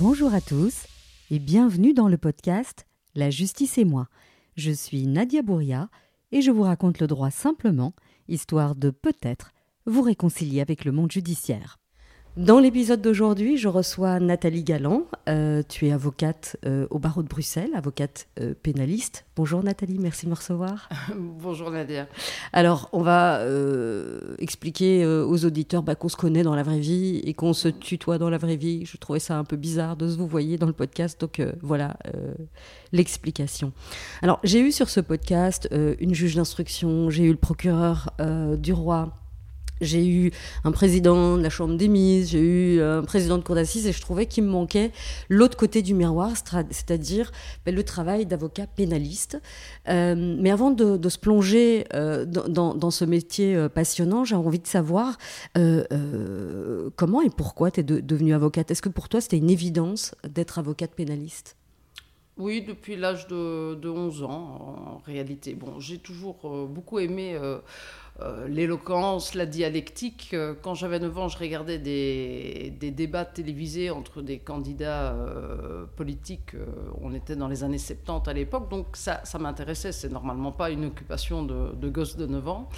Bonjour à tous et bienvenue dans le podcast La justice et moi. Je suis Nadia Bouria et je vous raconte le droit simplement, histoire de peut-être vous réconcilier avec le monde judiciaire. Dans l'épisode d'aujourd'hui, je reçois Nathalie Galland. Euh, tu es avocate euh, au barreau de Bruxelles, avocate euh, pénaliste. Bonjour Nathalie, merci de me recevoir. Bonjour Nadia. Alors, on va expliquer aux auditeurs bah, qu'on se connaît dans la vraie vie et qu'on se tutoie dans la vraie vie. Je trouvais ça un peu bizarre de se vous voyez dans le podcast, donc voilà l'explication. Alors, j'ai eu sur ce podcast une juge d'instruction, j'ai eu le procureur du roi j'ai eu un président de la Chambre des mises, j'ai eu un président de cour d'assises et je trouvais qu'il me manquait l'autre côté du miroir, c'est-à-dire ben, le travail d'avocat pénaliste. Euh, mais avant de, se plonger euh, dans, ce métier euh, passionnant, j'ai envie de savoir comment et pourquoi tu es devenue avocate. Est-ce que pour toi c'était une évidence d'être avocate pénaliste? Oui, depuis l'âge de, de, 11 ans, en réalité. Bon, j'ai toujours beaucoup aimé euh, l'éloquence, la dialectique. Euh, quand j'avais 9 ans, je regardais des, débats télévisés entre des candidats euh, politiques. on était dans les années 70 à l'époque, donc ça, ça m'intéressait. C'est normalement pas une occupation de, de gosse de 9 ans.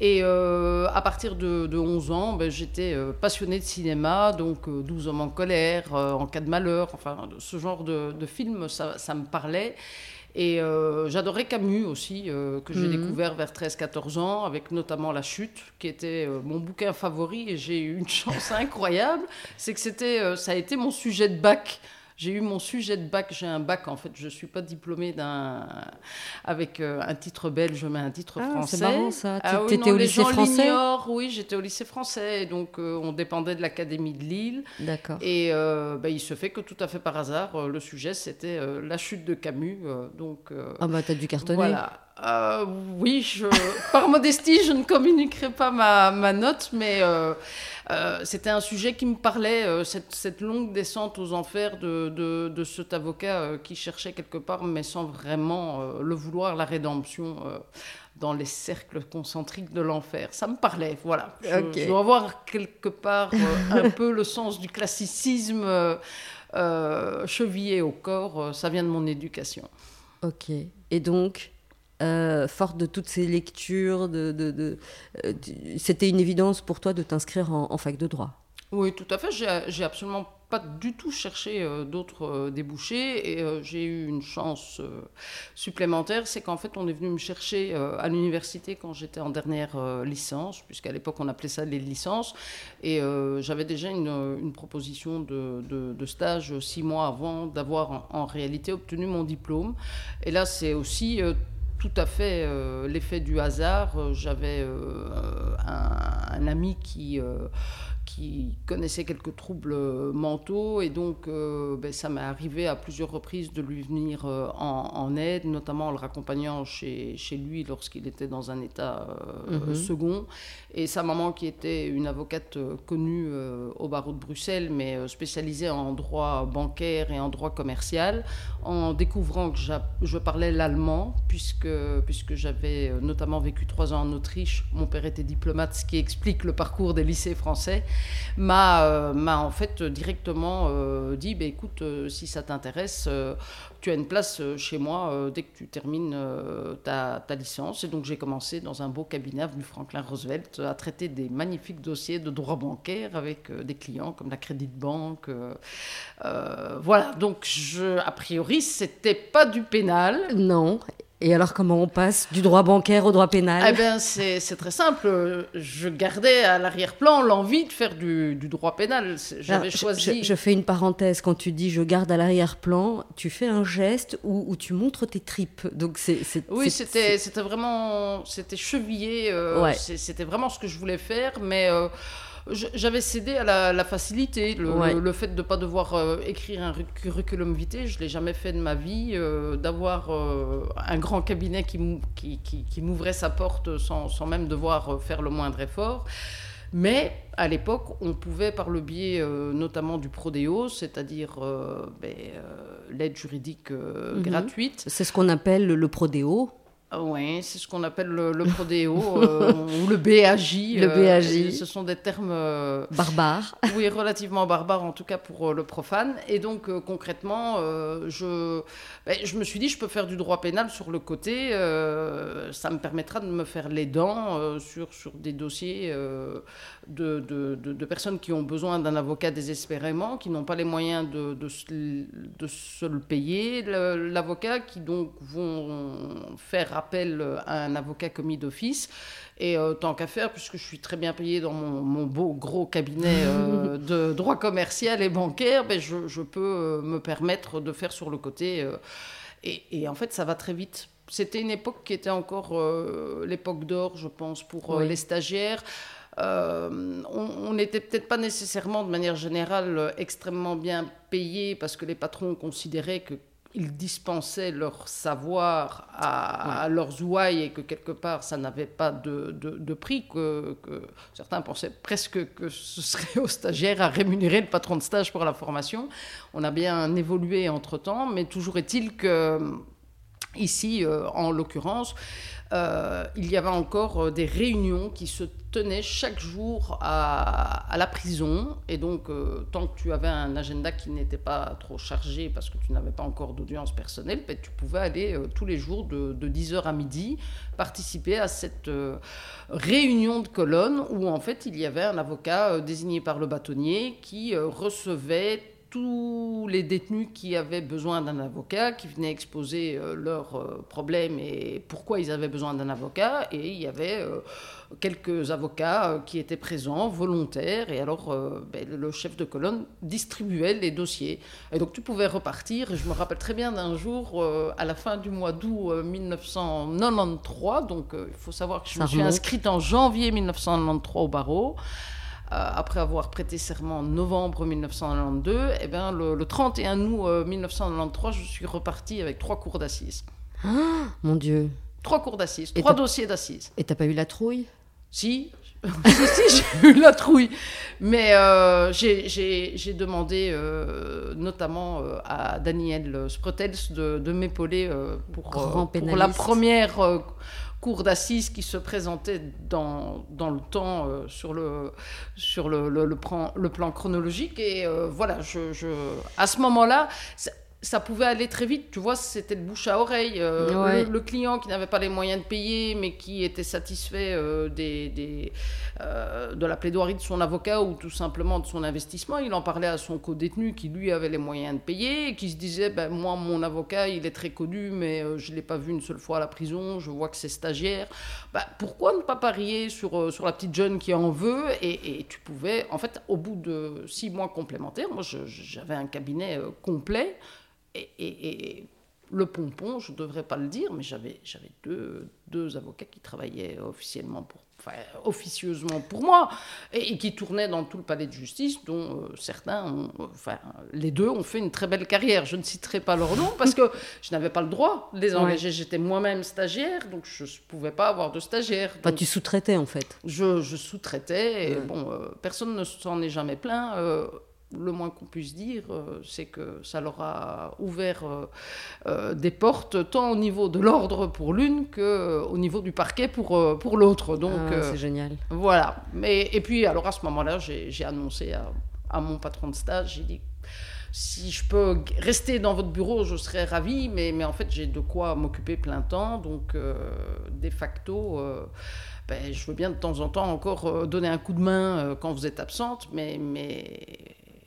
Et à partir de, 11 ans, ben, j'étais passionnée de cinéma, donc 12 hommes en colère, En cas de malheur, enfin ce genre de, de film, ça, ça me parlait. Et euh, j'adorais Camus aussi, euh, que j'ai mhm. découvert vers 13-14 ans, avec notamment La Chute, qui était euh, mon bouquin favori. Et j'ai eu une chance incroyable, c'est que c'était, ça a été mon sujet de bac. J'ai eu mon sujet de bac, j'ai un bac en fait, je ne suis pas diplômée d'un avec euh, un titre belge, mais un titre ah, français. C'est marrant ça. Ah, oui, étais au lycée français Oui, j'étais au lycée français, donc euh, on dépendait de l'académie de Lille. D'accord. Et euh, bah, il se fait que tout à fait par hasard, le sujet c'était la chute de Camus, donc. ah bah t'as dû cartonner. Voilà. Oui, je, par modestie, je ne communiquerai pas ma, ma note, mais euh, c'était un sujet qui me parlait, euh, cette, longue descente aux enfers de, de, cet avocat euh, qui cherchait quelque part, mais sans vraiment le vouloir, la rédemption dans les cercles concentriques de l'enfer. Ça me parlait, voilà. Je, dois avoir quelque part un peu le sens du classicisme chevillé au corps. ça vient de mon éducation. Ok. Et donc, euh, forte de toutes ces lectures, euh, c'était une évidence pour toi de t'inscrire en, fac de droit? Oui, tout à fait. J'ai absolument pas du tout cherché euh, d'autres débouchés et j'ai eu une chance supplémentaire, c'est qu'en fait on est venu me chercher à l'université quand j'étais en dernière licence, puisqu'à l'époque on appelait ça les licences, et j'avais déjà une, proposition de, stage six mois avant d'avoir en, réalité obtenu mon diplôme. Et là c'est aussi tout à fait euh, l'effet du hasard. Euh, j'avais euh, un, ami qui qui connaissait quelques troubles mentaux et donc euh, ben, ça m'est arrivé à plusieurs reprises de lui venir euh, en, aide, notamment en le raccompagnant chez, chez lui lorsqu'il était dans un état euh, mhm. second. Et sa maman, qui était une avocate connue au barreau de Bruxelles, mais spécialisée en droit bancaire et en droit commercial, en découvrant que je parlais l'allemand, puisque, puisque j'avais notamment vécu trois ans en Autriche, mon père était diplomate, ce qui explique le parcours des lycées français m'a euh, m'a en fait directement euh, dit bah, écoute, euh, si ça t'intéresse, tu as une place chez moi dès que tu termines ta, ta, licence. Et donc j'ai commencé dans un beau cabinet avenue Franklin Roosevelt à traiter des magnifiques dossiers de droit bancaire avec des clients comme la Crédit Banque. voilà, donc je, a priori, c'était pas du pénal. Non. Et alors, comment on passe du droit bancaire au droit pénal Eh bien, c'est très simple. Je gardais à l'arrière-plan l'envie de faire du, droit pénal. J'avais choisi. Je, fais une parenthèse. Quand tu dis je garde à l'arrière-plan, tu fais un geste où, tu montres tes tripes. Donc c'est. Oui, c'était vraiment. C'était chevillé. Euh, c'était vraiment ce que je voulais faire. Mais. Euh, j'avais cédé à la, facilité, le, fait de ne pas devoir euh, écrire un curriculum vitae, je ne l'ai jamais fait de ma vie, euh, d'avoir euh, un grand cabinet qui, qui, m'ouvrait sa porte sans, sans, même devoir faire le moindre effort. Mais à l'époque, on pouvait, par le biais notamment du Prodeo, c'est-à-dire ben, l'aide juridique mhm. gratuite. C'est ce qu'on appelle le Prodeo Oui, c'est ce qu'on appelle le, le prodéo euh, ou le BAJ. Le euh, BAJ. ce sont des termes euh, Barbare. oui, relativement barbares en tout cas pour le profane. Et donc concrètement, je, ben, je me suis dit, je peux faire du droit pénal sur le côté. ça me permettra de me faire les dents sur, sur des dossiers de, de, de- de personnes qui ont besoin d'un avocat désespérément, qui n'ont pas les moyens de, de, se, de se le payer. L'avocat qui donc vont faire appel à un avocat commis d'office. Et euh, tant qu'à faire, puisque je suis très bien payée dans mon, mon beau gros cabinet euh, de droit commercial et bancaire, ben je, je peux euh, me permettre de faire sur le côté. euh, et, et en fait, ça va très vite. C'était une époque qui était encore euh, l'époque d'or, je pense, pour euh, Oui. les stagiaires. Euh, on n'était peut-être pas nécessairement, de manière générale, euh, extrêmement bien payés parce que les patrons considéraient que ils dispensaient leur savoir à, à leurs ouailles et que quelque part ça n'avait pas de, de- de prix, que, que certains pensaient presque que ce serait aux stagiaires à rémunérer le patron de stage pour la formation. On a bien évolué entre-temps, mais toujours est-il que ici, euh, en l'occurrence, euh, il y avait encore euh, des réunions qui se tenaient chaque jour à, la prison. Et donc, tant que tu avais un agenda qui n'était pas trop chargé parce que tu n'avais pas encore d'audience personnelle, ben, tu pouvais aller tous les jours de, de 10h à midi participer à cette réunion de colonne où en fait il y avait un avocat désigné par le bâtonnier qui recevait tous les détenus qui avaient besoin d'un avocat, qui venaient exposer euh, leurs euh, problèmes et pourquoi ils avaient besoin d'un avocat. Et il y avait euh, quelques avocats qui étaient présents, volontaires. Et alors, ben, le chef de colonne distribuait les dossiers. Et donc, tu pouvais repartir. Et je me rappelle très bien d'un jour, à la fin du mois d'août euh, 1993. Donc, il faut savoir que je Ça me suis inscrite en janvier 1993 au barreau. Euh, après avoir prêté serment en novembre 1992, eh ben, le, le 31 août euh, 1993, je suis reparti avec trois cours d'assises. Mon Dieu. Trois cours d'assises, trois dossiers d'assises. Et t'as pas eu la trouille? Si, si, j'ai eu la trouille. Mais euh, j'ai- demandé euh, notamment euh, à Daniel Sprotels de, de m'épauler euh, pour, pour la première cour d'assises qui se présentait dans, dans le temps sur, le, sur le, le, le plan, le plan chronologique. Et voilà, je, je, à ce moment-là, ça, pouvait aller très vite. Tu vois, c'était le bouche à oreille. Euh, Ouais. le, le client qui n'avait pas les moyens de payer, mais qui était satisfait euh, des, des, euh, de la plaidoirie de son avocat ou tout simplement de son investissement, il en parlait à son co-détenu qui lui avait les moyens de payer et qui se disait ben, Moi, mon avocat, il est très connu, mais je ne l'ai pas vu une seule fois à la prison, je vois que c'est stagiaire. Ben, pourquoi ne pas parier sur, sur la petite jeune qui en veut et, et tu pouvais, en fait, au bout de six mois complémentaires, moi j'avais un cabinet complet et, et- et le pompon, je ne devrais pas le dire, mais j'avais j'avais deux, deux avocats qui travaillaient officiellement pour, enfin, officieusement pour moi et, et qui tournaient dans tout le palais de justice, dont euh, certains, ont, enfin, les deux ont fait une très belle carrière. Je ne citerai pas leur nom parce que je n'avais pas le droit de les engager. J'étais moi-même stagiaire, donc je ne pouvais pas avoir de stagiaire. Donc, tu sous-traitais en fait. je, je sous-traitais, et Ouais. bon, euh, personne ne s'en est jamais plaint. euh, le moins qu'on puisse dire, euh, c'est que ça leur a ouvert euh, euh, des portes, tant au niveau de l'ordre pour l'une qu'au niveau du parquet pour, pour l'autre. Donc Ah, euh, c'est génial. voilà. Mais, et puis, alors à ce moment-là, j'ai j'ai annoncé à, à mon patron de stage, j'ai dit si je peux rester dans votre bureau, je serais ravi, mais, mais en fait, j'ai de quoi m'occuper plein temps. Donc, euh, de facto, euh, ben, je veux bien de temps en temps encore donner un coup de main quand vous êtes absente, mais, mais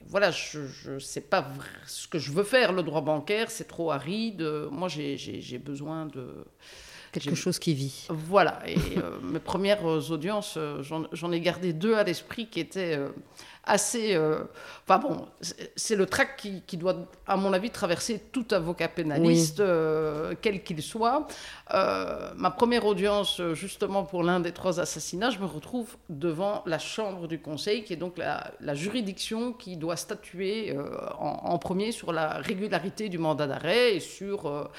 voilà, je ne sais pas ce que je veux faire. Le droit bancaire, c'est trop aride. Euh, Moi, j'ai besoin de. Quelque chose qui vit. Voilà, et euh, mes premières audiences, euh, j'en ai gardé deux à l'esprit qui étaient euh, assez... euh, Enfin bon, c'est- le trac qui, qui doit, à mon avis, traverser tout avocat pénaliste, quel qu'il soit. Ma première audience, justement, pour l'un des trois assassinats, je me retrouve devant la Chambre du Conseil, qui est donc la, la juridiction qui doit statuer en, en premier sur la régularité du mandat d'arrêt et sur...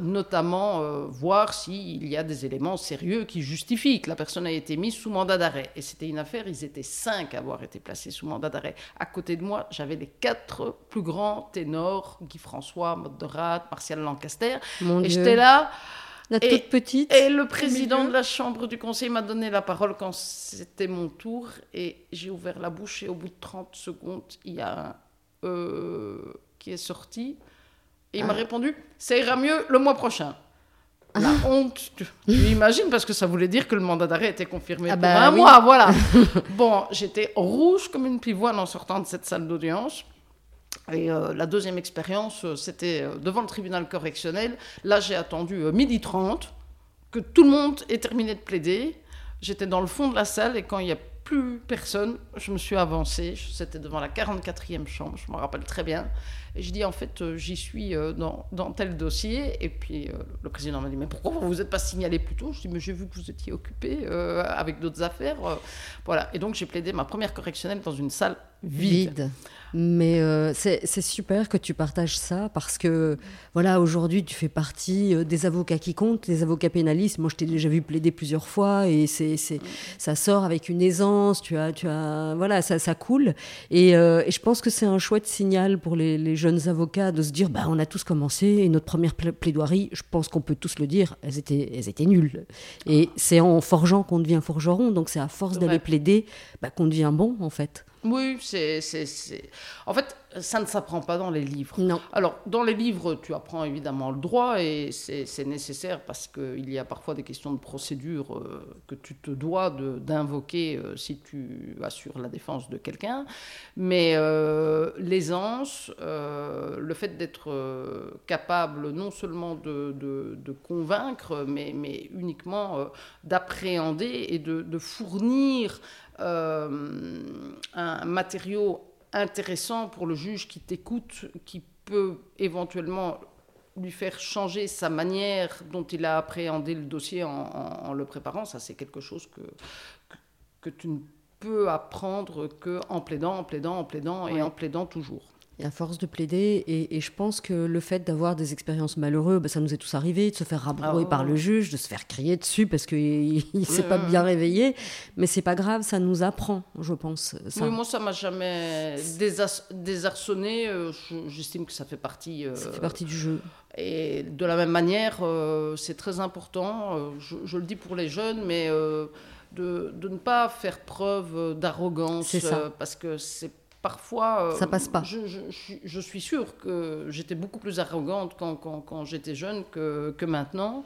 notamment voir s'il y a des éléments sérieux qui justifient que la personne a été mise sous mandat d'arrêt. Et c'était une affaire, ils étaient cinq à avoir été placés sous mandat d'arrêt. À côté de moi, j'avais les quatre plus grands ténors, Guy François, Maud de Rath, Martial Lancaster. Mon Et j'étais là, La toute petite. Et le président de la chambre du conseil m'a donné la parole quand c'était mon tour. Et j'ai ouvert la bouche et au bout de 30 secondes, il y a un euh, qui est sorti. Et il m'a ah. répondu, ça ira mieux le mois prochain. La honte, tu, imagines, parce que ça voulait dire que le mandat d'arrêt était confirmé ah pour bah un mois, voilà. bon, j'étais rouge comme une pivoine en sortant de cette salle d'audience. Et euh, la deuxième expérience, euh, c'était euh, devant le tribunal correctionnel. Là, j'ai attendu midi 30, que tout le monde ait terminé de plaider. J'étais dans le fond de la salle et quand il n'y a plus personne, je me suis avancée. C'était devant la 44e chambre, je me rappelle très bien. Je dis, en fait, euh, j'y suis euh, dans, dans, tel dossier. Et puis euh, le président m'a dit, mais pourquoi vous vous êtes pas signalé plus tôt? Je dis, mais j'ai vu que vous étiez occupé avec d'autres affaires. voilà. Et donc j'ai plaidé ma première correctionnelle dans une salle vide. Mais c'est super que tu partages ça parce que, voilà, aujourd'hui, tu fais partie des avocats qui comptent, des avocats pénalistes. Moi, je t'ai déjà vu plaider plusieurs fois et c'est ça sort avec une aisance. Tu as, tu as, voilà, ça, ça coule. Et, et je pense que c'est un chouette signal pour les, les jeunes avocats de se dire bah, on a tous commencé et notre première plaidoirie, je pense qu'on peut tous le dire, elles étaient, elles étaient nulles. Et c'est en forgeant qu'on devient forgeron, donc c'est à force d'aller plaider bah, qu'on devient bon en fait. Oui, c'est. En fait, ça ne s'apprend pas dans les livres. Non. Alors, dans les livres, tu apprends évidemment le droit et c'est nécessaire parce qu'il y a parfois des questions de procédure euh, que tu te dois d'invoquer euh, si tu assures la défense de quelqu'un. Mais euh, l'aisance, le fait d'être capable non seulement de, de, convaincre, mais, mais uniquement d'appréhender et de, de fournir un matériau intéressant pour le juge qui t'écoute, qui peut éventuellement lui faire changer sa manière dont il a appréhendé le dossier en, le préparant. Ça, c'est quelque chose que, que, tu ne peux apprendre qu'en plaidant, en plaidant, en plaidant et en plaidant toujours. Et à force de plaider, et, je pense que le fait d'avoir des expériences malheureuses, bah, ça nous est tous arrivé, de se faire rabrouer ah par le juge, de se faire crier dessus parce qu'il ne s'est pas bien réveillé. Mais c'est pas grave, ça nous apprend, je pense. Ça. Oui, moi, ça m'a jamais désarçonné. Euh, j'estime que ça fait partie. Euh, ça fait partie du jeu. Et de la même manière, euh, c'est très important, je, le dis pour les jeunes, mais de, de, ne pas faire preuve d'arrogance. parce que c'est parfois. Euh, ça passe pas. Je, je, je, suis sûre que j'étais beaucoup plus arrogante quand, quand, quand j'étais jeune que, que, maintenant.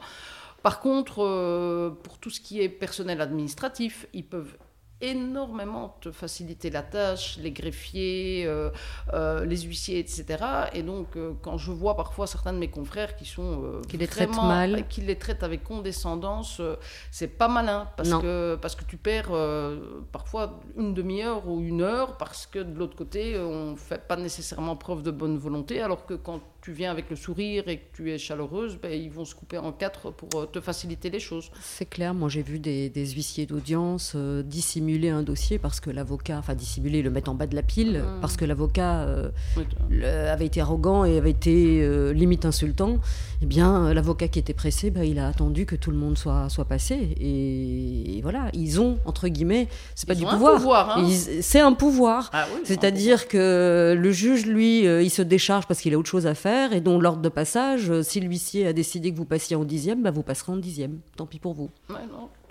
Par contre, euh, pour tout ce qui est personnel administratif, ils peuvent énormément te faciliter la tâche, les greffiers, euh, euh, les huissiers, etc. Et donc, euh, quand je vois parfois certains de mes confrères qui sont qui les traitent mal, qui les traitent avec condescendance, c'est pas malin. Parce que parce que tu perds parfois une demi-heure ou une heure parce que de l'autre côté, on fait pas nécessairement preuve de bonne volonté, alors que quand tu viens avec le sourire et que tu es chaleureuse, ben, ils vont se couper en quatre pour te faciliter les choses. C'est clair, moi j'ai vu des, huissiers d'audience euh, dissimuler un dossier parce que l'avocat, enfin dissimuler, le mettre en bas de la pile, mmh. parce que l'avocat euh, avait été arrogant et avait été limite insultant. Eh bien, l'avocat qui était pressé, ben, il a attendu que tout le monde soit, soit passé. Et, voilà, ils ont, entre guillemets, c'est pas du pouvoir. Hein. c'est un pouvoir. Ah C'est-à-dire que le juge, lui, il se décharge parce qu'il a autre chose à faire et dont l'ordre de passage, euh, si l'huissier a décidé que vous passiez en dixième, bah vous passerez en dixième. Tant pis pour vous.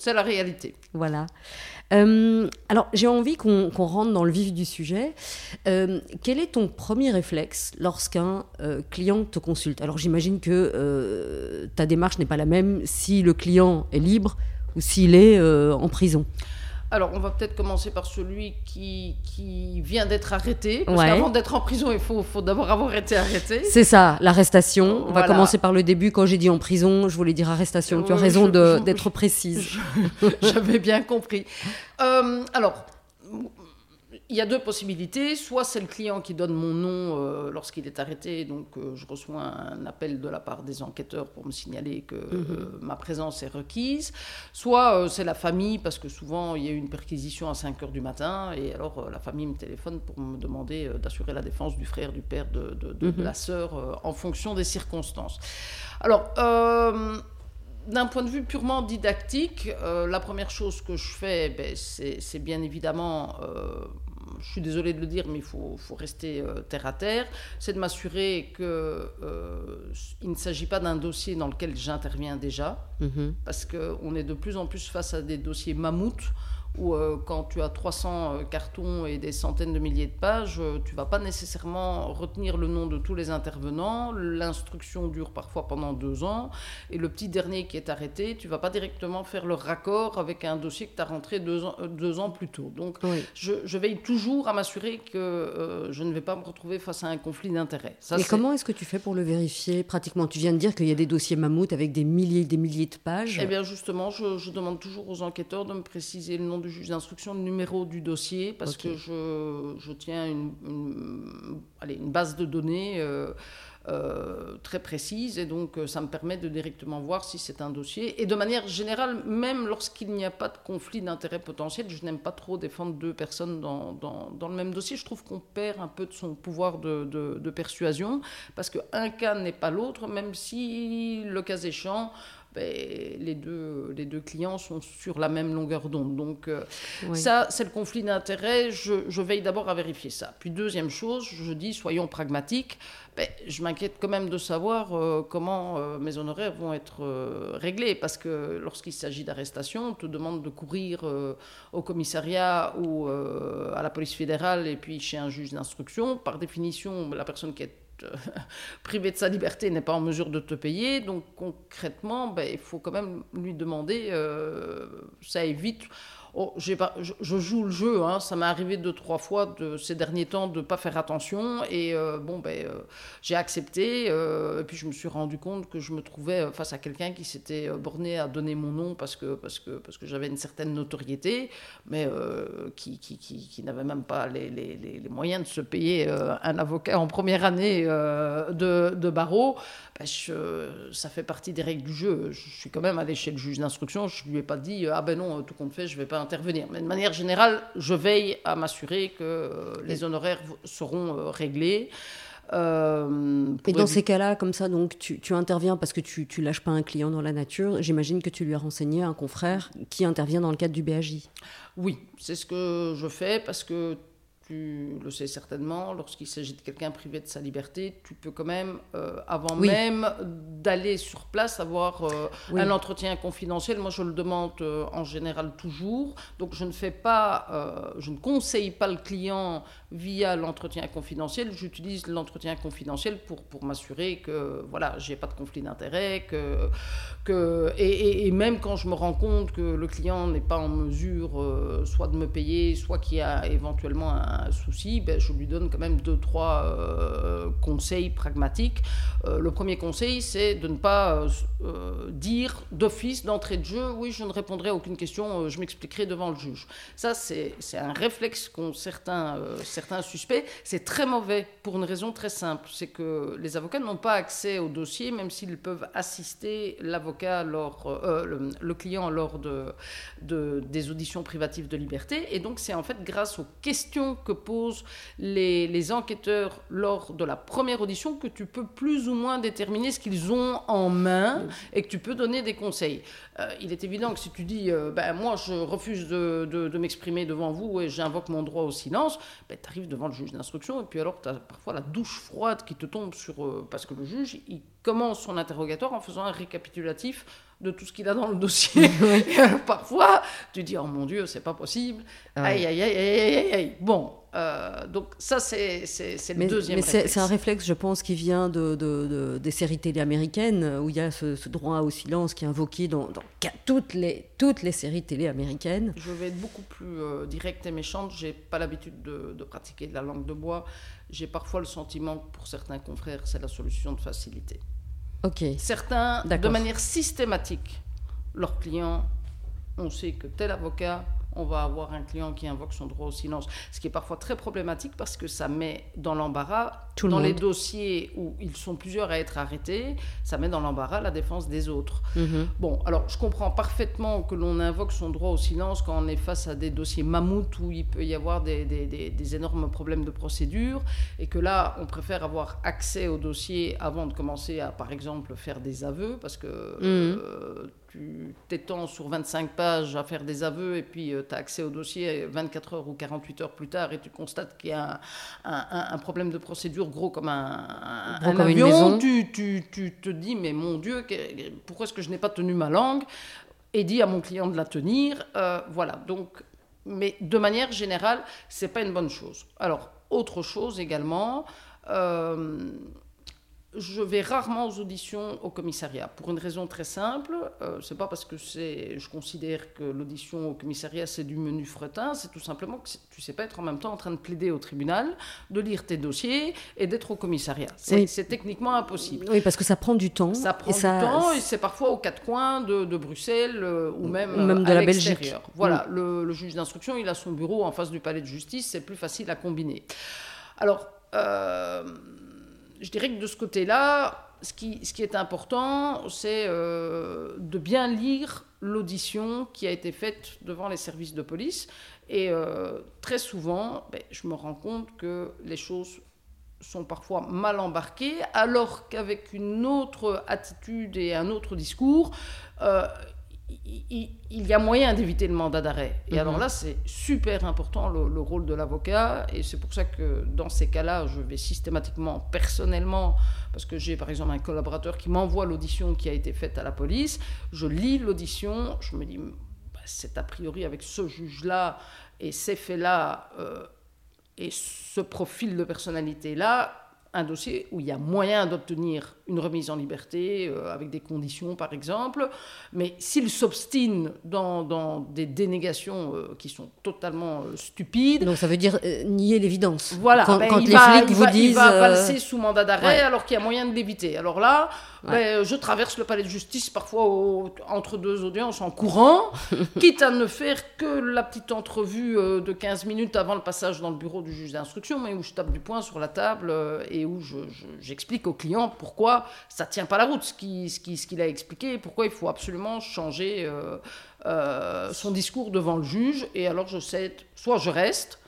C'est la réalité. Voilà. Euh, alors, j'ai envie qu'on rentre dans le vif du sujet. Euh, quel est ton premier réflexe lorsqu'un client te consulte? Alors, j'imagine que ta démarche n'est pas la même si le client est libre ou s'il est en prison. Alors, on va peut-être commencer par celui qui, qui vient d'être arrêté. Parce qu'avant d'être en prison, il faut, faut d'abord avoir été arrêté. C'est ça, l'arrestation. On va commencer par le début. Quand j'ai dit en prison, je voulais dire arrestation. tu as raison d'être précise. J'avais bien compris. Euh, alors, il y a deux possibilités. Soit c'est le client qui donne mon nom euh, lorsqu'il est arrêté, donc euh, je reçois un appel de la part des enquêteurs pour me signaler que mhm. euh, ma présence est requise. Soit c'est la famille, parce que souvent il y a une perquisition à 5 heures du matin, et alors la famille me téléphone pour me demander d'assurer la défense du frère, du père, de, de, de mhm. la sœur, en fonction des circonstances. Alors, d'un point de vue purement didactique, euh, la première chose que je fais, ben, c'est bien évidemment, euh, je suis désolée de le dire, mais il faut, faut rester euh, terre à terre, c'est de m'assurer qu'il ne s'agit pas d'un dossier dans lequel j'interviens déjà, Mhm. parce qu'on est de plus en plus face à des dossiers mammouths où euh, quand tu as 300 euh, cartons et des centaines de milliers de pages, euh, tu vas pas nécessairement retenir le nom de tous les intervenants. L'instruction dure parfois pendant deux ans. Et le petit dernier qui est arrêté, tu vas pas directement faire le raccord avec un dossier que tu as rentré deux ans, euh, deux ans plus tôt. Donc, Oui. je, je veille toujours à m'assurer que je ne vais pas me retrouver face à un conflit d'intérêts. Et comment est-ce que tu fais pour le vérifier pratiquement? Tu viens de dire qu'il y a des dossiers mammouths avec des milliers et des milliers de pages. Eh bien, justement, je, je demande toujours aux enquêteurs de me préciser le nom du juge d'instruction, le numéro du dossier, parce que je, je tiens une, une- allez, une base de données euh, euh, très précise, et donc euh, ça me permet de directement voir si c'est un dossier. Et de manière générale, même lorsqu'il n'y a pas de conflit d'intérêt potentiel, je n'aime pas trop défendre deux personnes dans, dans, dans le même dossier. Je trouve qu'on perd un peu de son pouvoir de, de, de persuasion, parce qu'un cas n'est pas l'autre, même si, le cas échéant, les, deux, les deux clients sont sur la même longueur d'onde. Donc euh, Oui. ça, c'est le conflit d'intérêts. Je, je veille d'abord à vérifier ça. Puis deuxième chose, je dis, soyons pragmatiques. Ben, je m'inquiète quand même de savoir euh, comment euh, mes honoraires vont être réglés. Parce que lorsqu'il s'agit d'arrestation, on te demande de courir au commissariat ou à la police fédérale et puis chez un juge d'instruction. Par définition, la personne qui est euh, privée de sa liberté n'est pas en mesure de te payer. Donc concrètement, ben, il faut quand même lui demander, euh, ça évite... Oh, je, joue le jeu, hein, ça m'est arrivé deux, trois fois de, ces derniers temps de ne pas faire attention et euh, bon, ben, euh, j'ai accepté euh, et puis je me suis rendu compte que je me trouvais face à quelqu'un qui s'était borné à donner mon nom parce que, parce que, parce que j'avais une certaine notoriété, mais qui, qui, qui, n'avait même pas les, les, les, moyens de se payer un avocat en première année de, de barreau. Ben, ça fait partie des règles du jeu. Je suis quand même allé chez le juge d'instruction, je lui ai pas dit ah ben non, tout compte fait, je vais pas intervenir. Mais de manière générale, je veille à m'assurer que euh, les honoraires seront euh, réglés. Euh, Et dans éviter- ces cas-là, comme ça, donc tu, tu interviens parce que tu, tu lâches pas un client dans la nature. J'imagine que tu lui as renseigné un confrère qui intervient dans le cadre du BAJ. Oui, c'est ce que je fais parce que tu le sais certainement, lorsqu'il s'agit de quelqu'un privé de sa liberté, tu peux quand même, euh, avant Oui. même d'aller sur place, avoir euh, Oui. un entretien confidentiel. Moi, je le demande euh, en général toujours. Donc, je ne fais pas, je ne conseille pas le client via l'entretien confidentiel. J'utilise l'entretien confidentiel pour, pour m'assurer que, voilà, j'ai pas de conflit d'intérêt, que, que, et, et- même quand je me rends compte que le client n'est pas en mesure euh, soit de me payer, soit qu'il y a éventuellement un souci, ben, je lui donne quand même deux, trois euh, conseils pragmatiques. Euh, le premier conseil, c'est de ne pas dire d'office, d'entrée de jeu, oui, je ne répondrai à aucune question, je m'expliquerai devant le juge. Ça, c'est un réflexe qu'ont certains, certains suspects. C'est très mauvais pour une raison très simple, c'est que les avocats n'ont pas accès au dossier, même s'ils peuvent assister l'avocat lors, euh, le, le client lors de, de- des auditions privatives de liberté. Et donc, c'est en fait grâce aux questions que posent les, les enquêteurs lors de la première audition que tu peux plus ou moins déterminer ce qu'ils ont en main et que tu peux donner des conseils. Euh, il est évident que si tu dis, euh, ben, moi, je refuse de, de- de m'exprimer devant vous et j'invoque mon droit au silence, ben, tu arrives devant le juge d'instruction et puis alors tu as parfois la douche froide qui te tombe sur... euh, parce que le juge, il commence son interrogatoire en faisant un récapitulatif de tout ce qu'il a dans le dossier. Et alors, parfois, tu dis, oh mon Dieu, c'est pas possible. Ah aïe, aïe, aïe, aïe, aïe, aïe. Bon, euh, donc ça, c'est le Mais, deuxième mais réflexe. c'est un réflexe, je pense, qui vient de, de- de- des séries télé américaines, où il y a ce, ce droit au silence qui est invoqué dans, toutes, les, toutes les séries télé américaines. Je vais être beaucoup plus euh, directe et méchante. J'ai pas l'habitude de, de pratiquer de la langue de bois. J'ai parfois le sentiment que pour certains confrères, c'est la solution de facilité. Ok. Certains, de manière systématique, leurs clients, on sait que tel avocat on va avoir un client qui invoque son droit au silence, ce qui est parfois très problématique parce que ça met dans l'embarras, dans les dossiers où ils sont plusieurs à être arrêtés, ça met dans l'embarras la défense des autres. Mhm. Bon, alors je comprends parfaitement que l'on invoque son droit au silence quand on est face à des dossiers mammouths où il peut y avoir des, des, énormes problèmes de procédure et que là, on préfère avoir accès au dossier avant de commencer à, par exemple, faire des aveux parce que... Mhm. Euh, tu t'étends sur 25 pages à faire des aveux et puis euh, tu as accès au dossier 24 heures ou 48 heures plus tard et tu constates qu'il y a un, problème de procédure gros comme un, avion, tu, tu, tu, te dis mais mon Dieu, pourquoi est-ce que je n'ai pas tenu ma langue et dit à mon client de la tenir euh, Voilà, donc, mais de manière générale, c'est pas une bonne chose. Alors, autre chose également, euh, je vais rarement aux auditions au commissariat pour une raison très simple. Euh, c'est pas parce que c'est, je considère que l'audition au commissariat c'est du menu fretin. C'est tout simplement que tu sais pas être en même temps en train de plaider au tribunal, de lire tes dossiers et d'être au commissariat. C'est, techniquement impossible. Oui, parce que ça prend du temps. Ça prend du temps et c'est parfois aux quatre coins de, Bruxelles euh, ou même, même de à la Belgique. Voilà, mm. le, le, juge d'instruction il a son bureau en face du palais de justice. C'est plus facile à combiner. Alors. Euh, je dirais que de ce côté-là, ce qui, est important, c'est euh, de bien lire l'audition qui a été faite devant les services de police. Et euh, très souvent, ben, je me rends compte que les choses sont parfois mal embarquées, alors qu'avec une autre attitude et un autre discours, euh, il, y a moyen d'éviter le mandat d'arrêt. Et alors mhm. là, c'est super important le, rôle de l'avocat. Et c'est pour ça que dans ces cas-là, je vais systématiquement, personnellement, parce que j'ai par exemple un collaborateur qui m'envoie l'audition qui a été faite à la police, je lis l'audition, je me dis, bah, c'est a priori avec ce juge-là et ces faits-là euh, et ce profil de personnalité-là, un dossier où il y a moyen d'obtenir une remise en liberté, euh, avec des conditions par exemple, mais s'il s'obstine dans, dans, des dénégations euh, qui sont totalement euh, stupides... Donc ça veut dire nier l'évidence. Voilà, quand, ben, les flics vous disent... Il va valser sous mandat d'arrêt alors qu'il y a moyen de l'éviter. Alors là, ben, je traverse le palais de justice parfois entre deux audiences en courant, quitte à ne faire que la petite entrevue de 15 minutes avant le passage dans le bureau du juge d'instruction, mais où je tape du poing sur la table et où j'explique au client pourquoi ça tient pas la route ce qu'il a expliqué, pourquoi il faut absolument changer euh, euh, son discours devant le juge. Et alors je cède, soit je reste,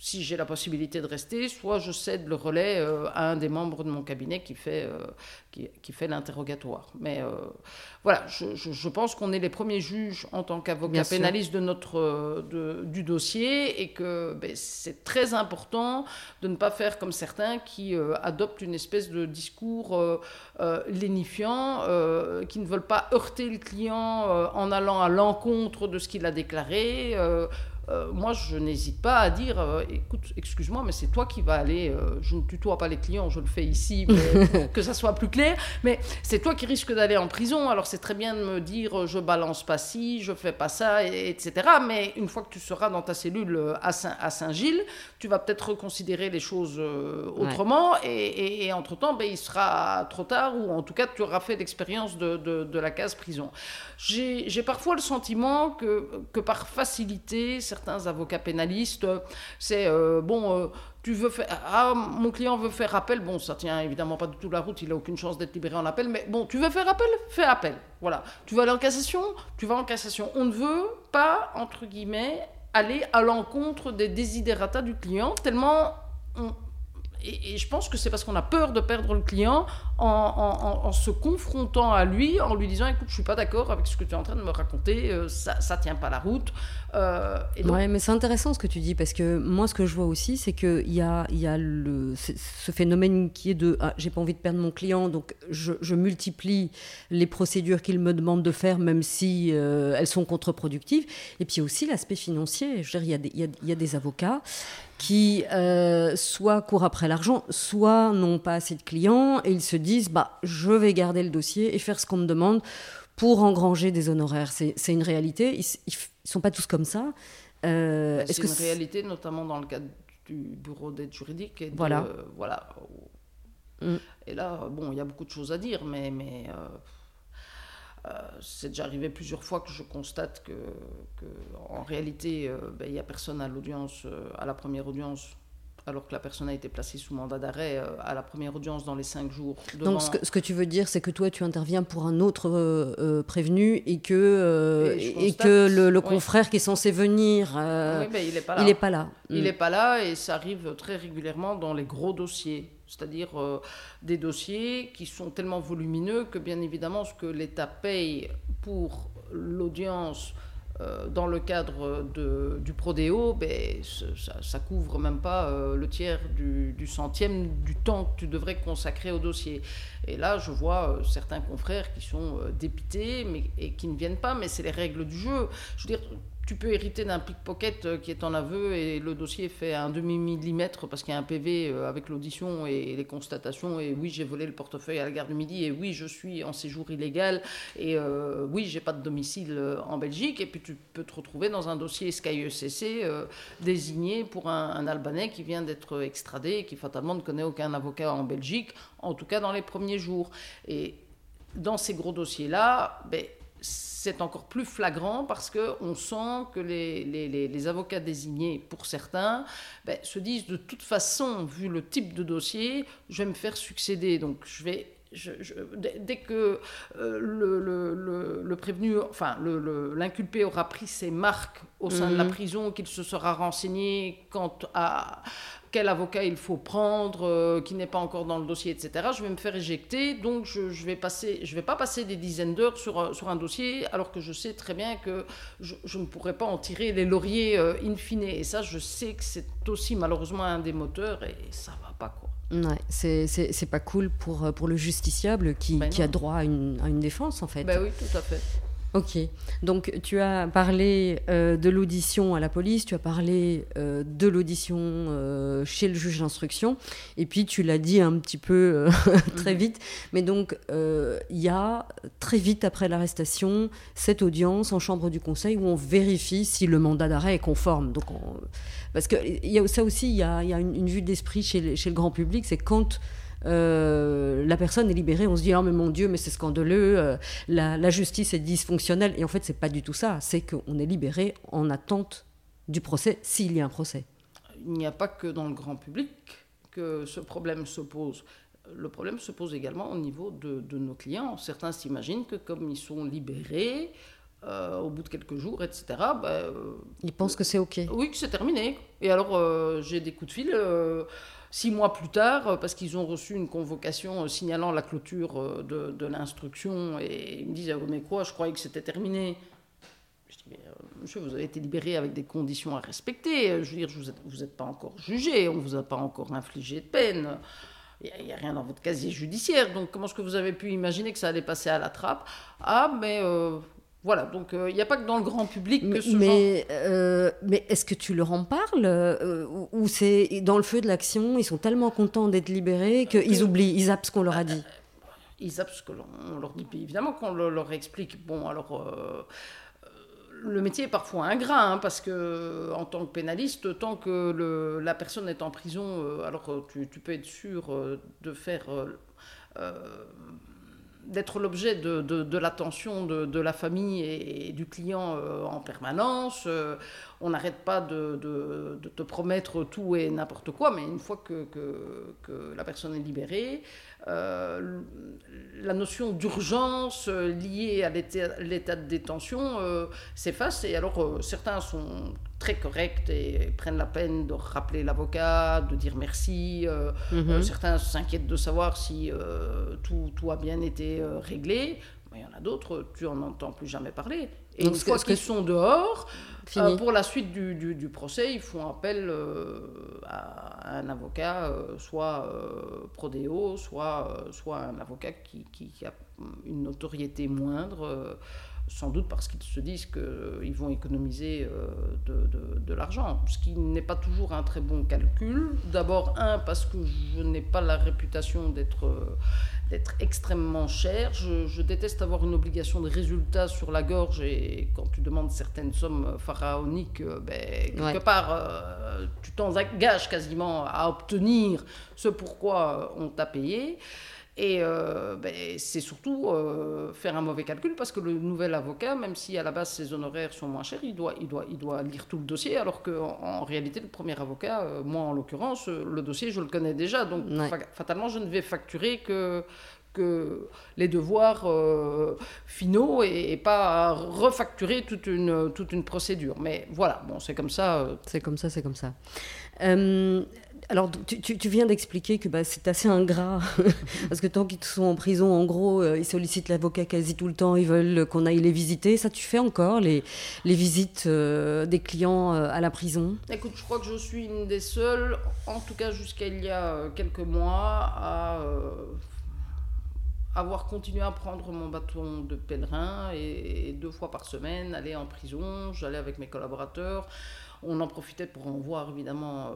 si j'ai la possibilité de rester, soit je cède le relais euh, à un des membres de mon cabinet qui fait, qui, qui, fait l'interrogatoire. Mais voilà, je, je, pense qu'on est les premiers juges en tant qu'avocat pénaliste de notre, de, du dossier et que ben, c'est très important de ne pas faire comme certains qui euh, adoptent une espèce de discours euh, euh, lénifiant, qui ne veulent pas heurter le client en allant à l'encontre de ce qu'il a déclaré. Moi, je n'hésite pas à dire, écoute, excuse-moi, mais c'est toi qui vas aller, je ne tutoie pas les clients, je le fais ici, mais que ça soit plus clair, mais c'est toi qui risques d'aller en prison. Alors c'est très bien de me dire je balance pas ci, je fais pas ça, etc. Mais une fois que tu seras dans ta cellule euh, à Saint-Gilles, tu vas peut-être reconsidérer les choses euh, autrement. Et, entre-temps, ben, il sera trop tard, ou en tout cas, tu auras fait l'expérience de, de, la case prison. J'ai parfois le sentiment que, que par facilité, certains avocats pénalistes, c'est euh, bon tu veux faire ah mon client veut faire appel bon ça tient évidemment pas du tout la route il a aucune chance d'être libéré en appel mais bon tu veux faire appel fais appel. Voilà. Tu vas aller en cassation tu vas en cassation. On ne veut pas entre guillemets aller à l'encontre des desiderata du client tellement et, je pense que c'est parce qu'on a peur de perdre le client en, se confrontant à lui, en lui disant écoute, je suis pas d'accord avec ce que tu es en train de me raconter, euh, ça, ça tient pas la route. Euh, mais c'est intéressant ce que tu dis parce que moi, ce que je vois aussi, c'est qu'il y a, y a le, ce phénomène qui est de ah, j'ai pas envie de perdre mon client, donc je, multiplie les procédures qu'il me demande de faire, même si euh, elles sont contre-productives. Et puis aussi l'aspect financier. Je veux dire, il y, y, y a des avocats qui euh, soit courent après l'argent, soit n'ont pas assez de clients et ils se disent bah je vais garder le dossier et faire ce qu'on me demande pour engranger des honoraires. C'est une réalité. Ils, ne sont pas tous comme ça. Euh, c'est une réalité, notamment dans le cadre du bureau d'aide juridique. Et voilà. voilà. Mm. Et là, bon, il y a beaucoup de choses à dire, mais, mais euh, c'est déjà arrivé plusieurs fois que je constate que, que en réalité, ben, il n'y a personne à l'audience, à la première audience alors que la personne a été placée sous mandat d'arrêt euh, à la première audience dans les cinq jours. Donc ce que, tu veux dire, c'est que toi, tu interviens pour un autre euh, euh, prévenu et que, et, que le, confrère qui est censé venir, ben, il n'est pas là. Il n'est pas là. Il n'est mm. pas là et ça arrive très régulièrement dans les gros dossiers. C'est-à-dire des dossiers qui sont tellement volumineux que bien évidemment ce que l'État paye pour l'audience euh, dans le cadre de, du Prodéo, ben, ça, ne couvre même pas euh, le tiers du, centième du temps que tu devrais consacrer au dossier. Et là, je vois euh, certains confrères qui sont dépités mais, et qui ne viennent pas, mais c'est les règles du jeu. Je veux dire, tu peux hériter d'un pickpocket euh, qui est en aveu et le dossier fait un demi-millimètre parce qu'il y a un PV euh, avec l'audition et les constatations. Et oui, j'ai volé le portefeuille à la gare du Midi. Et oui, je suis en séjour illégal. Et euh, oui, j'ai pas de domicile en Belgique. Et puis tu peux te retrouver dans un dossier Sky ECC désigné pour un, Albanais qui vient d'être extradé et qui fatalement ne connaît aucun avocat en Belgique, en tout cas dans les premiers jours. Et dans ces gros dossiers-là, ben, c'est encore plus flagrant parce qu'on sent que les, avocats désignés, pour certains, ben, se disent de toute façon, vu le type de dossier, je vais me faire succéder. Donc je vais dès que euh, le, prévenu, enfin l'inculpé aura pris ses marques au sein de la mhm. prison, qu'il se sera renseigné quant à, quel avocat il faut prendre, euh, qui n'est pas encore dans le dossier, etc. Je vais me faire éjecter, donc je ne vais, passer, je vais pas passer des dizaines d'heures sur, euh, sur un dossier, alors que je sais très bien que je, ne pourrai pas en tirer les lauriers euh, in fine. Et ça, je sais que c'est aussi malheureusement un des moteurs, et ça va pas quoi. Ouais, c'est pas cool pour, pour le justiciable qui, ben qui a droit à une, à une, défense en fait. Ben oui, tout à fait. Ok, donc tu as parlé euh, de l'audition à la police, tu as parlé euh, de l'audition euh, chez le juge d'instruction, et puis tu l'as dit un petit peu très mhm. vite, mais donc il y a très vite après l'arrestation cette audience en chambre du conseil où on vérifie si le mandat d'arrêt est conforme. Donc Parce que y a, ça aussi, il y a, y a, une, vue d'esprit chez, chez, le grand public, c'est quand euh, la personne est libérée, on se dit, oh mais mon Dieu, mais c'est scandaleux, euh, la, justice est dysfonctionnelle. Et en fait, c'est pas du tout ça. C'est qu'on est libéré en attente du procès, s'il y a un procès. Il n'y a pas que dans le grand public que ce problème se pose. Le problème se pose également au niveau de, nos clients. Certains s'imaginent que comme ils sont libérés, euh, au bout de quelques jours, etc. Ben, ils pensent que c'est OK. Oui, que c'est terminé. Et alors, j'ai des coups de fil six mois plus tard, euh, parce qu'ils ont reçu une convocation euh, signalant la clôture euh, de, l'instruction, et ils me disent ah, Mais quoi, je croyais que c'était terminé. Je dis Mais monsieur, vous avez été libéré avec des conditions à respecter. Je veux dire, vous n'êtes pas encore jugé, on ne vous a pas encore infligé de peine. Il n'y a, rien dans votre casier judiciaire. Donc, comment est-ce que vous avez pu imaginer que ça allait passer à la trappe? Ah, mais voilà, donc euh, il n'y a pas que dans le grand public que ce mais, euh, mais est-ce que tu leur en parles euh, Ou c'est dans le feu de l'action, ils sont tellement contents d'être libérés qu'ils oublient, ils zappent ce qu'on leur a dit? Ils zappent ce qu'on leur dit. Évidemment qu'on leur explique. Bon, alors le métier est parfois ingrat, hein, parce que en tant que pénaliste, tant que le, la personne est en prison, alors tu, tu, peux être sûr de faire d'être l'objet de, de, l'attention de, de, la famille et, du client euh, en permanence. Euh, on n'arrête pas de, te promettre tout et n'importe quoi, mais une fois que, que, que, la personne est libérée, euh, la notion d'urgence liée à l'état de détention s'efface. Et alors, certains sont très corrects et prennent la peine de rappeler l'avocat, de dire merci. Euh, mhm. euh, certains s'inquiètent de savoir si euh, tout, tout, a bien été réglé. Mais il y en a d'autres, tu en entends plus jamais parler. Et une fois qu'ils sont dehors, pour la suite du, du, procès, ils font appel à un avocat, soit prodéo, soit, soit un avocat qui, qui, a une notoriété moindre sans doute parce qu'ils se disent qu'ils vont économiser euh, de, de, l'argent, ce qui n'est pas toujours un très bon calcul. D'abord, un, parce que je n'ai pas la réputation d'être euh, d'être extrêmement cher. Je, déteste avoir une obligation de résultat sur la gorge et quand tu demandes certaines sommes pharaoniques, euh, ben, quelque part, tu t'engages quasiment à obtenir ce pourquoi on t'a payé. Et euh, ben, c'est surtout euh, faire un mauvais calcul parce que le nouvel avocat, même si à la base ses honoraires sont moins chers, il doit, il doit, il doit lire tout le dossier, alors qu'en en réalité, le premier avocat, euh, moi en l'occurrence, le dossier, je le connais déjà. Donc fatalement, je ne vais facturer que, que les devoirs finaux et, pas refacturer toute une, toute une procédure. Mais voilà, bon, c'est comme ça. C'est comme ça, c'est comme ça. Alors, tu, viens d'expliquer que bah, c'est assez ingrat, parce que tant qu'ils sont en prison, en gros, euh, ils sollicitent l'avocat quasi tout le temps, ils veulent qu'on aille les visiter. Ça, tu fais encore les, visites euh, des clients euh, à la prison? Écoute, je crois que je suis une des seules, en tout cas jusqu'à il y a quelques mois, à avoir continué à prendre mon bâton de pèlerin et deux fois par semaine aller en prison. J'allais avec mes collaborateurs. On en profitait pour en voir évidemment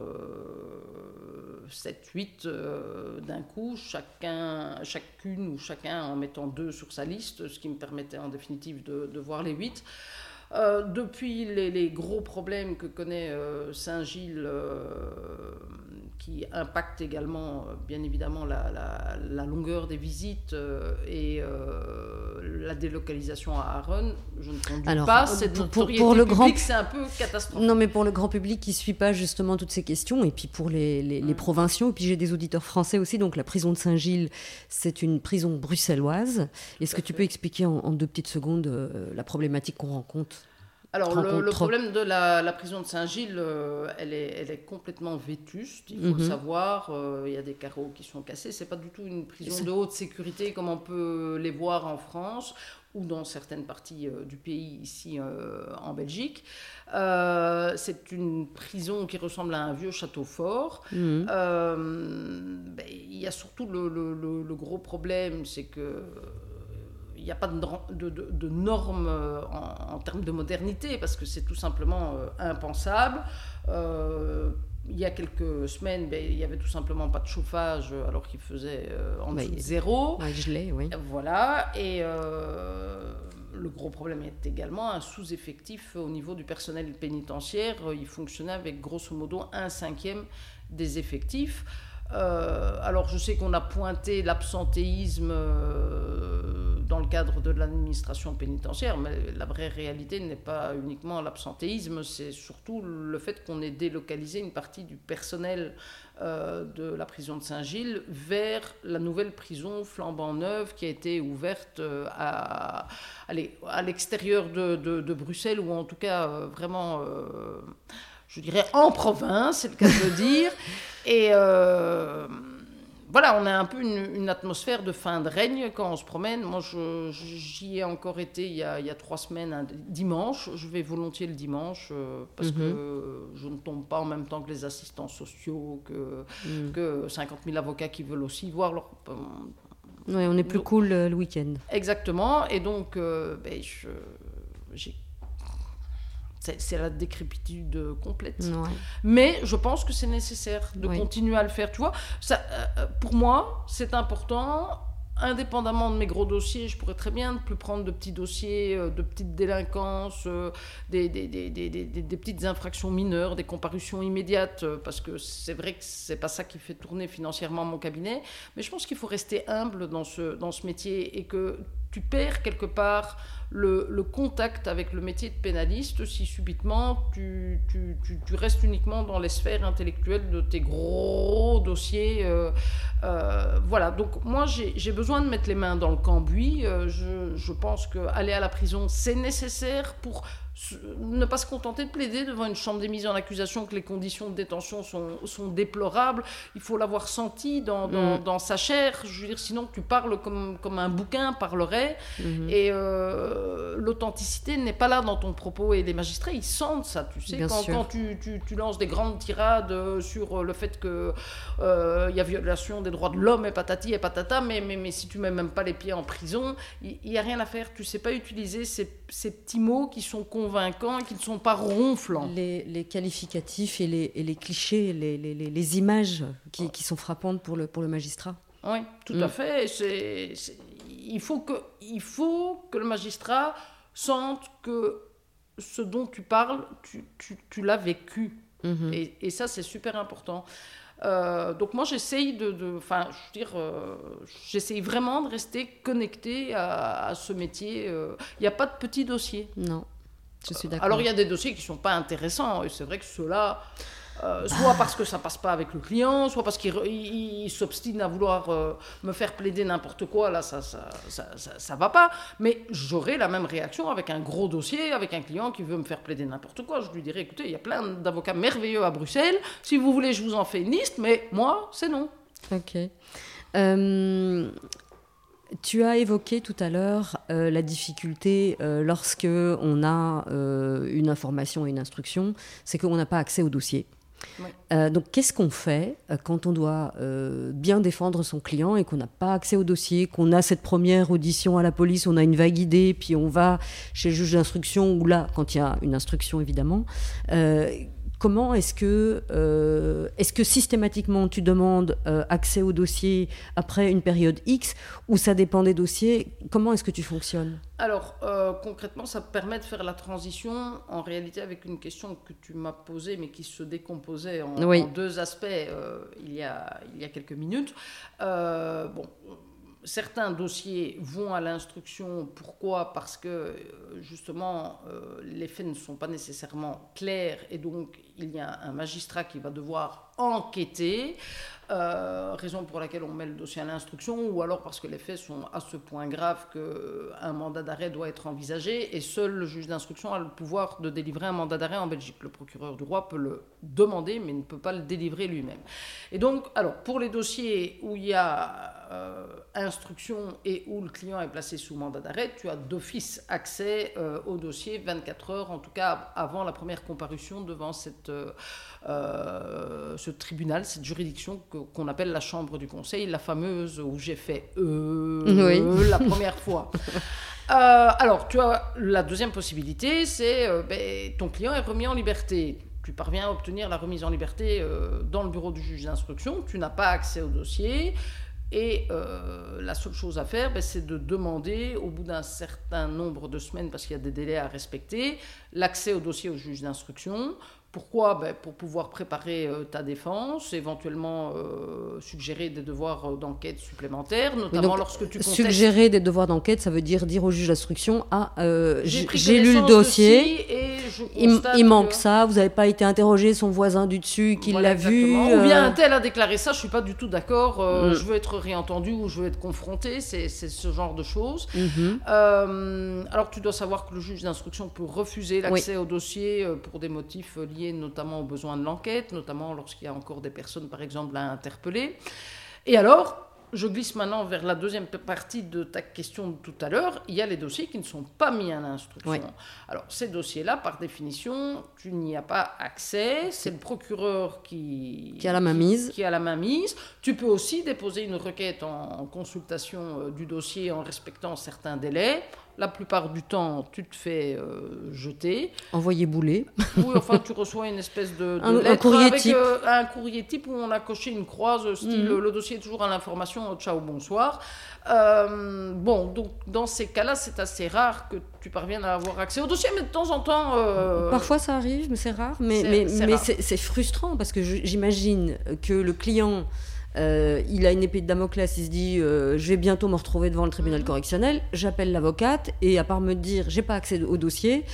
7, 8 euh, d'un coup, chacun, chacune ou chacun en mettant deux sur sa liste, ce qui me permettait en définitive de, voir les 8. Euh, depuis les, gros problèmes que connaît euh, Saint-Gilles, euh, qui impactent également, bien évidemment, la, longueur des visites et la délocalisation à Aaron, je ne conduis pas cette pour, pour, le grand c'est un peu catastrophique. Non, mais pour le grand public qui ne suit pas justement toutes ces questions, et puis pour les, les, les provinciaux, et puis j'ai des auditeurs français aussi, donc la prison de Saint-Gilles, c'est une prison bruxelloise. Est-ce que tu peux expliquer en, en deux petites secondes la problématique qu'on rencontre? Alors, le, problème de la, prison de Saint-Gilles, euh, elle, est, elle, est, complètement vétuste, il faut le mhm. savoir. Euh, il y a des carreaux qui sont cassés. C'est pas du tout une prison de haute sécurité comme on peut les voir en France ou dans certaines parties euh, du pays, ici en Belgique. c'est une prison qui ressemble à un vieux château fort. Mhm. Ben, il y a surtout le, le gros problème, c'est que n'y a pas de, de, normes euh, en, termes de modernité, parce que c'est tout simplement euh, impensable. Euh, il y a quelques semaines, ben, il n'y avait tout simplement pas de chauffage, alors qu'il faisait en dessous de zéro. gelé, oui. Voilà, et le gros problème est également un sous-effectif au niveau du personnel pénitentiaire. Il fonctionnait avec grosso modo un cinquième des effectifs. Euh, alors je sais qu'on a pointé l'absentéisme euh, dans le cadre de l'administration pénitentiaire, mais la vraie réalité n'est pas uniquement l'absentéisme, c'est surtout le fait qu'on ait délocalisé une partie du personnel euh, de la prison de Saint-Gilles vers la nouvelle prison flambant neuve qui a été ouverte à, à l'extérieur de, de, Bruxelles, ou en tout cas vraiment je dirais, en province, c'est le cas de le dire. Et euh, voilà, on a un peu une, atmosphère de fin de règne quand on se promène. Moi, j'y ai encore été il y, a, trois semaines, un dimanche. Je vais volontiers le dimanche euh, parce mhm. que je ne tombe pas en même temps que les assistants sociaux, que, mhm. que 50 000 avocats qui veulent aussi voir leur... Euh, oui, on est plus cool le week-end. Exactement. Et donc, ben, j'ai c'est la décrépitude complète. Mais je pense que c'est nécessaire de continuer à le faire. Tu vois, ça, euh, euh, pour moi, c'est important. Indépendamment de mes gros dossiers, je pourrais très bien ne plus prendre de petits dossiers, euh, de petites délinquances, des, des, des, des, petites infractions mineures, des comparutions immédiates, parce que c'est vrai que c'est pas ça qui fait tourner financièrement mon cabinet. Mais je pense qu'il faut rester humble dans ce, dans ce métier et que tu perds quelque part le, contact avec le métier de pénaliste si subitement tu, tu, tu, restes uniquement dans les sphères intellectuelles de tes gros dossiers. Euh, euh, voilà, donc moi j'ai besoin de mettre les mains dans le cambouis. Euh, je, je pense qu'aller à la prison, c'est nécessaire pour ne pas se contenter de plaider devant une chambre des mises en accusation que les conditions de détention sont, sont déplorables. Il faut l'avoir senti dans, dans, mm. dans, sa chair. Je veux dire, sinon tu parles comme, comme un bouquin parlerait. Mm-hmm. Et euh, l'authenticité n'est pas là dans ton propos. Et les magistrats, ils sentent ça, tu sais. quand, quand tu, tu, tu, lances des grandes tirades euh, sur le fait qu'il euh, y a violation des droits de l'homme et patati et patata, mais, mais, mais si tu mets même pas les pieds en prison, il n'y a rien à faire. Tu sais pas utiliser ces, ces petits mots qui sont convaincants et qui ne sont pas ronflants. Les, qualificatifs et les, et les clichés, les, les images qui, qui, sont frappantes pour le, pour le magistrat. Oui, tout à mm. fait. C'est, il, faut que, il faut que le magistrat sente que ce dont tu parles, tu, tu, tu l'as vécu. Mm-hmm. Et, et, ça, c'est super important. Euh, donc moi j'essaye de, enfin je veux dire, euh, j'essaye vraiment de rester connecté à, ce métier. Il n'y a pas de petits dossiers. Non, je suis d'accord. Alors il y a des dossiers qui sont pas intéressants et c'est vrai que ceux-là. Euh, soit parce que ça passe pas avec le client, soit parce qu'il s'obstine à vouloir euh, me faire plaider n'importe quoi, là ça ça, ça ça, va pas. Mais j'aurai la même réaction avec un gros dossier, avec un client qui veut me faire plaider n'importe quoi. Je lui dirai, écoutez, il y a plein d'avocats merveilleux à Bruxelles, si vous voulez je vous en fais une liste, mais moi c'est non. Ok. Euh, tu as évoqué tout à l'heure la difficulté lorsque on a une information et une instruction, c'est qu'on n'a pas accès au dossier. Euh, donc, qu'est-ce qu'on fait euh, quand on doit euh, bien défendre son client et qu'on n'a pas accès au dossier, qu'on a cette première audition à la police, on a une vague idée, puis on va chez le juge d'instruction, ou là, quand il y a une instruction évidemment, comment est-ce que, euh, est-ce que systématiquement tu demandes euh, accès au dossier après une période X ou ça dépend des dossiers? Comment est-ce que tu fonctionnes? Alors, euh, concrètement, ça permet de faire la transition en réalité avec une question que tu m'as posée mais qui se décomposait en, en deux aspects il, y a, il y a quelques minutes. bon certains dossiers vont à l'instruction. Pourquoi? Parce que justement, les faits ne sont pas nécessairement clairs et donc il y a un magistrat qui va devoir enquêter, euh, raison pour laquelle on met le dossier à l'instruction, ou alors parce que les faits sont à ce point graves qu'un mandat d'arrêt doit être envisagé, et seul le juge d'instruction a le pouvoir de délivrer un mandat d'arrêt en Belgique. Le procureur du roi peut le demander, mais ne peut pas le délivrer lui-même. Et donc, alors, pour les dossiers où il y a euh, instruction et où le client est placé sous mandat d'arrêt, tu as d'office accès euh, au dossier 24 heures, en tout cas avant la première comparution devant cette euh, ce tribunal, cette juridiction qu'on appelle la Chambre du Conseil, la fameuse où j'ai fait euh, la première fois. Alors, tu as la deuxième possibilité, c'est ben, ton client est remis en liberté. Tu parviens à obtenir la remise en liberté dans le bureau du juge d'instruction, tu n'as pas accès au dossier, et la seule chose à faire, ben, c'est de demander, au bout d'un certain nombre de semaines, parce qu'il y a des délais à respecter, l'accès au dossier au juge d'instruction pourquoi ben, Pour pouvoir préparer euh, ta défense, éventuellement euh, suggérer des devoirs euh, d'enquête supplémentaires, notamment lorsque tu contestes... Suggérer des devoirs d'enquête, ça veut dire dire au juge d'instruction Ah, j'ai lu le dossier, et il, manque ça, vous n'avez pas été interrogé son voisin du dessus qui l'a vu. Ou bien un tel a déclaré ça, je ne suis pas du tout d'accord, mm. je veux être réentendu ou je veux être confronté, c'est ce genre de choses. Mm-hmm. alors tu dois savoir que le juge d'instruction peut refuser l'accès au dossier pour des motifs liés notamment aux besoins de l'enquête, notamment lorsqu'il y a encore des personnes, par exemple, à interpeller. Et alors, je glisse maintenant vers la deuxième partie de ta question de tout à l'heure. Il y a les dossiers qui ne sont pas mis à l'instruction. Alors, ces dossiers-là, par définition, tu n'y as pas accès. C'est le procureur qui, qui a la main mise. Qui, a la main mise. Tu peux aussi déposer une requête en consultation euh, du dossier en respectant certains délais. La plupart du temps, tu te fais euh, jeter. Envoyer bouler. Oui, enfin, tu reçois une espèce de, un, courrier type. Euh, un courrier type où on a coché une croise, style mhm. le dossier est toujours à l'information, ciao, bonsoir. Euh, bon, donc dans ces cas-là, c'est assez rare que tu parviennes à avoir accès au dossier, mais de temps en temps. Parfois ça arrive, mais c'est rare. Mais, mais, mais c'est frustrant parce que j'imagine que le client euh, il a une épée de Damoclès, il se dit euh, je vais bientôt me retrouver devant le tribunal mhm. correctionnel, j'appelle l'avocate et à part me dire j'ai pas accès au dossier,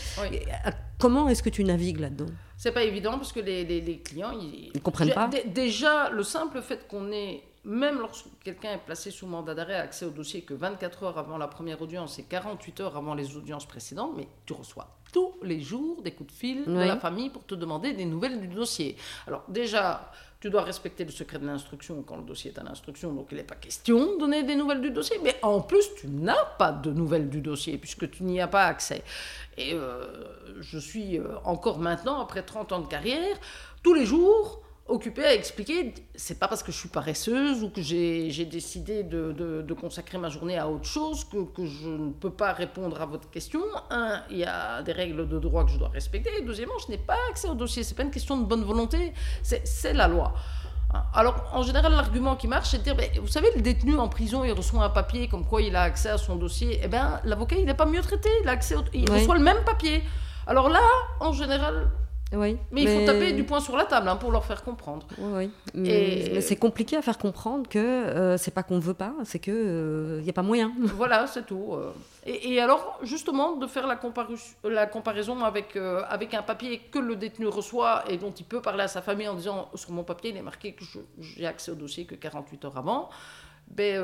comment est-ce que tu navigues là-dedans? C'est pas évident parce que les, clients ils, ils comprennent pas. Déjà le simple fait qu'on ait même lorsque quelqu'un est placé sous mandat d'arrêt, accès au dossier que 24 heures avant la première audience et 48 heures avant les audiences précédentes, mais tu reçois tous les jours des coups de fil de la famille pour te demander des nouvelles du dossier. Alors déjà, tu dois respecter le secret de l'instruction quand le dossier est à l'instruction, donc il n'est pas question de donner des nouvelles du dossier. Mais en plus, tu n'as pas de nouvelles du dossier puisque tu n'y as pas accès. Et euh, je suis euh, encore maintenant, après 30 ans de carrière, tous les jours occupée à expliquer, c'est pas parce que je suis paresseuse ou que j'ai décidé de, de, consacrer ma journée à autre chose que, que, je ne peux pas répondre à votre question. Un, il y a des règles de droit que je dois respecter. Et deuxièmement, je n'ai pas accès au dossier. C'est pas une question de bonne volonté, c'est la loi. Alors, en général, l'argument qui marche, c'est de dire, vous savez, le détenu en prison, il reçoit un papier comme quoi il a accès à son dossier. Eh bien, l'avocat, il n'est pas mieux traité. Il, a accès il reçoit le même papier. Alors là, en général, Oui. Mais, il faut taper du poing sur la table hein, pour leur faire comprendre. Oui, oui. Mais, c'est compliqué à faire comprendre que euh, c'est pas qu'on veut pas, c'est que il n'y a pas moyen. Voilà, c'est tout. Et, alors, justement, de faire la, la comparaison avec, avec un papier que le détenu reçoit et dont il peut parler à sa famille en disant sur mon papier, il est marqué que j'ai accès au dossier que 48 heures avant. Ben,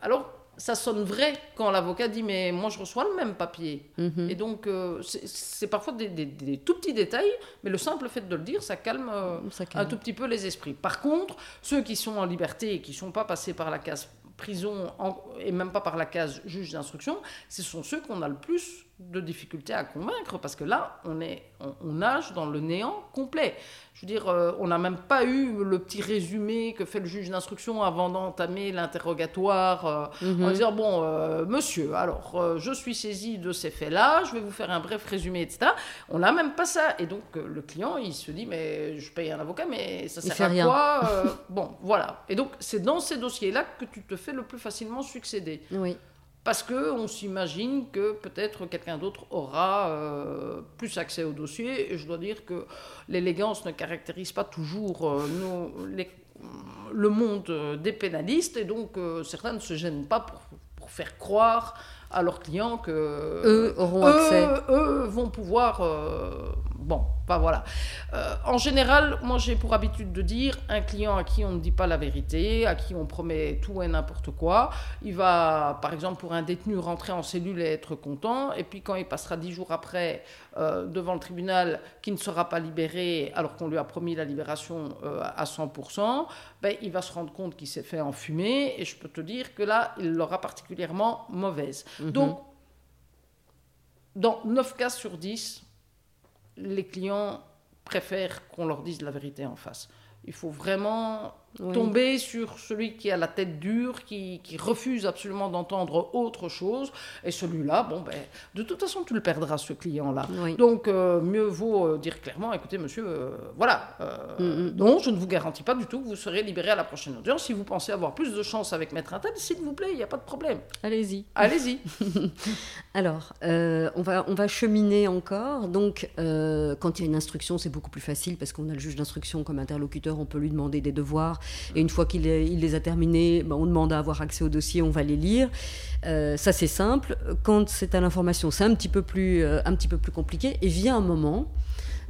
alors, ça sonne vrai quand l'avocat dit mais moi je reçois le même papier. Mhm. Et donc euh, c'est parfois des, tout petits détails, mais le simple fait de le dire, ça calme, euh, un tout petit peu les esprits. Par contre, ceux qui sont en liberté et qui ne sont pas passés par la case prison et même pas par la case juge d'instruction, ce sont ceux qu'on a le plus de difficultés à convaincre parce que là, on, est, on, nage dans le néant complet. Je veux dire, euh, on n'a même pas eu le petit résumé que fait le juge d'instruction avant d'entamer l'interrogatoire euh, en mhm. disant Bon, euh, monsieur, alors, je suis saisi de ces faits-là, je vais vous faire un bref résumé, etc. On n'a même pas ça. Et donc, le client, il se dit Mais je paye un avocat, mais ça sert à quoi Bon, voilà. Et donc, c'est dans ces dossiers-là que tu te fais le plus facilement succéder. Oui parce qu'on s'imagine que peut-être quelqu'un d'autre aura euh, plus accès au dossier. Et je dois dire que l'élégance ne caractérise pas toujours euh, le monde des pénalistes, et donc euh, certains ne se gênent pas pour, pour, faire croire à leurs clients que eux auront accès. Eux vont pouvoir bon, pas voilà. Euh, en général, moi j'ai pour habitude de dire un client à qui on ne dit pas la vérité, à qui on promet tout et n'importe quoi, il va, par exemple, pour un détenu rentrer en cellule et être content, et puis quand il passera dix jours après euh, devant le tribunal, qui ne sera pas libéré alors qu'on lui a promis la libération euh, à 100%, ben, il va se rendre compte qu'il s'est fait enfumer, et je peux te dire que là, il l'aura particulièrement mauvaise. Mhm. Donc, dans 9 cas sur 10, les clients préfèrent qu'on leur dise la vérité en face. Il faut vraiment tomber sur celui qui a la tête dure, qui, refuse absolument d'entendre autre chose. Et celui-là, bon, ben, de toute façon, tu le perdras, ce client-là. Donc, euh, mieux vaut euh, dire clairement, écoutez, monsieur, euh, voilà, mm, mm. non, je ne vous garantis pas du tout que vous serez libéré à la prochaine audience. Si vous pensez avoir plus de chance avec Maître Intel, s'il vous plaît, il n'y a pas de problème. Allez-y. Allez-y. Alors, on, va, on va cheminer encore. Donc, quand il y a une instruction, c'est beaucoup plus facile parce qu'on a le juge d'instruction comme interlocuteur, on peut lui demander des devoirs et une fois qu'il les a terminés, ben, on demande à avoir accès au dossier, on va les lire. Euh, ça, c'est simple. Quand c'est à l'information, c'est un, petit peu plus, euh, un petit peu plus compliqué. Et vient un moment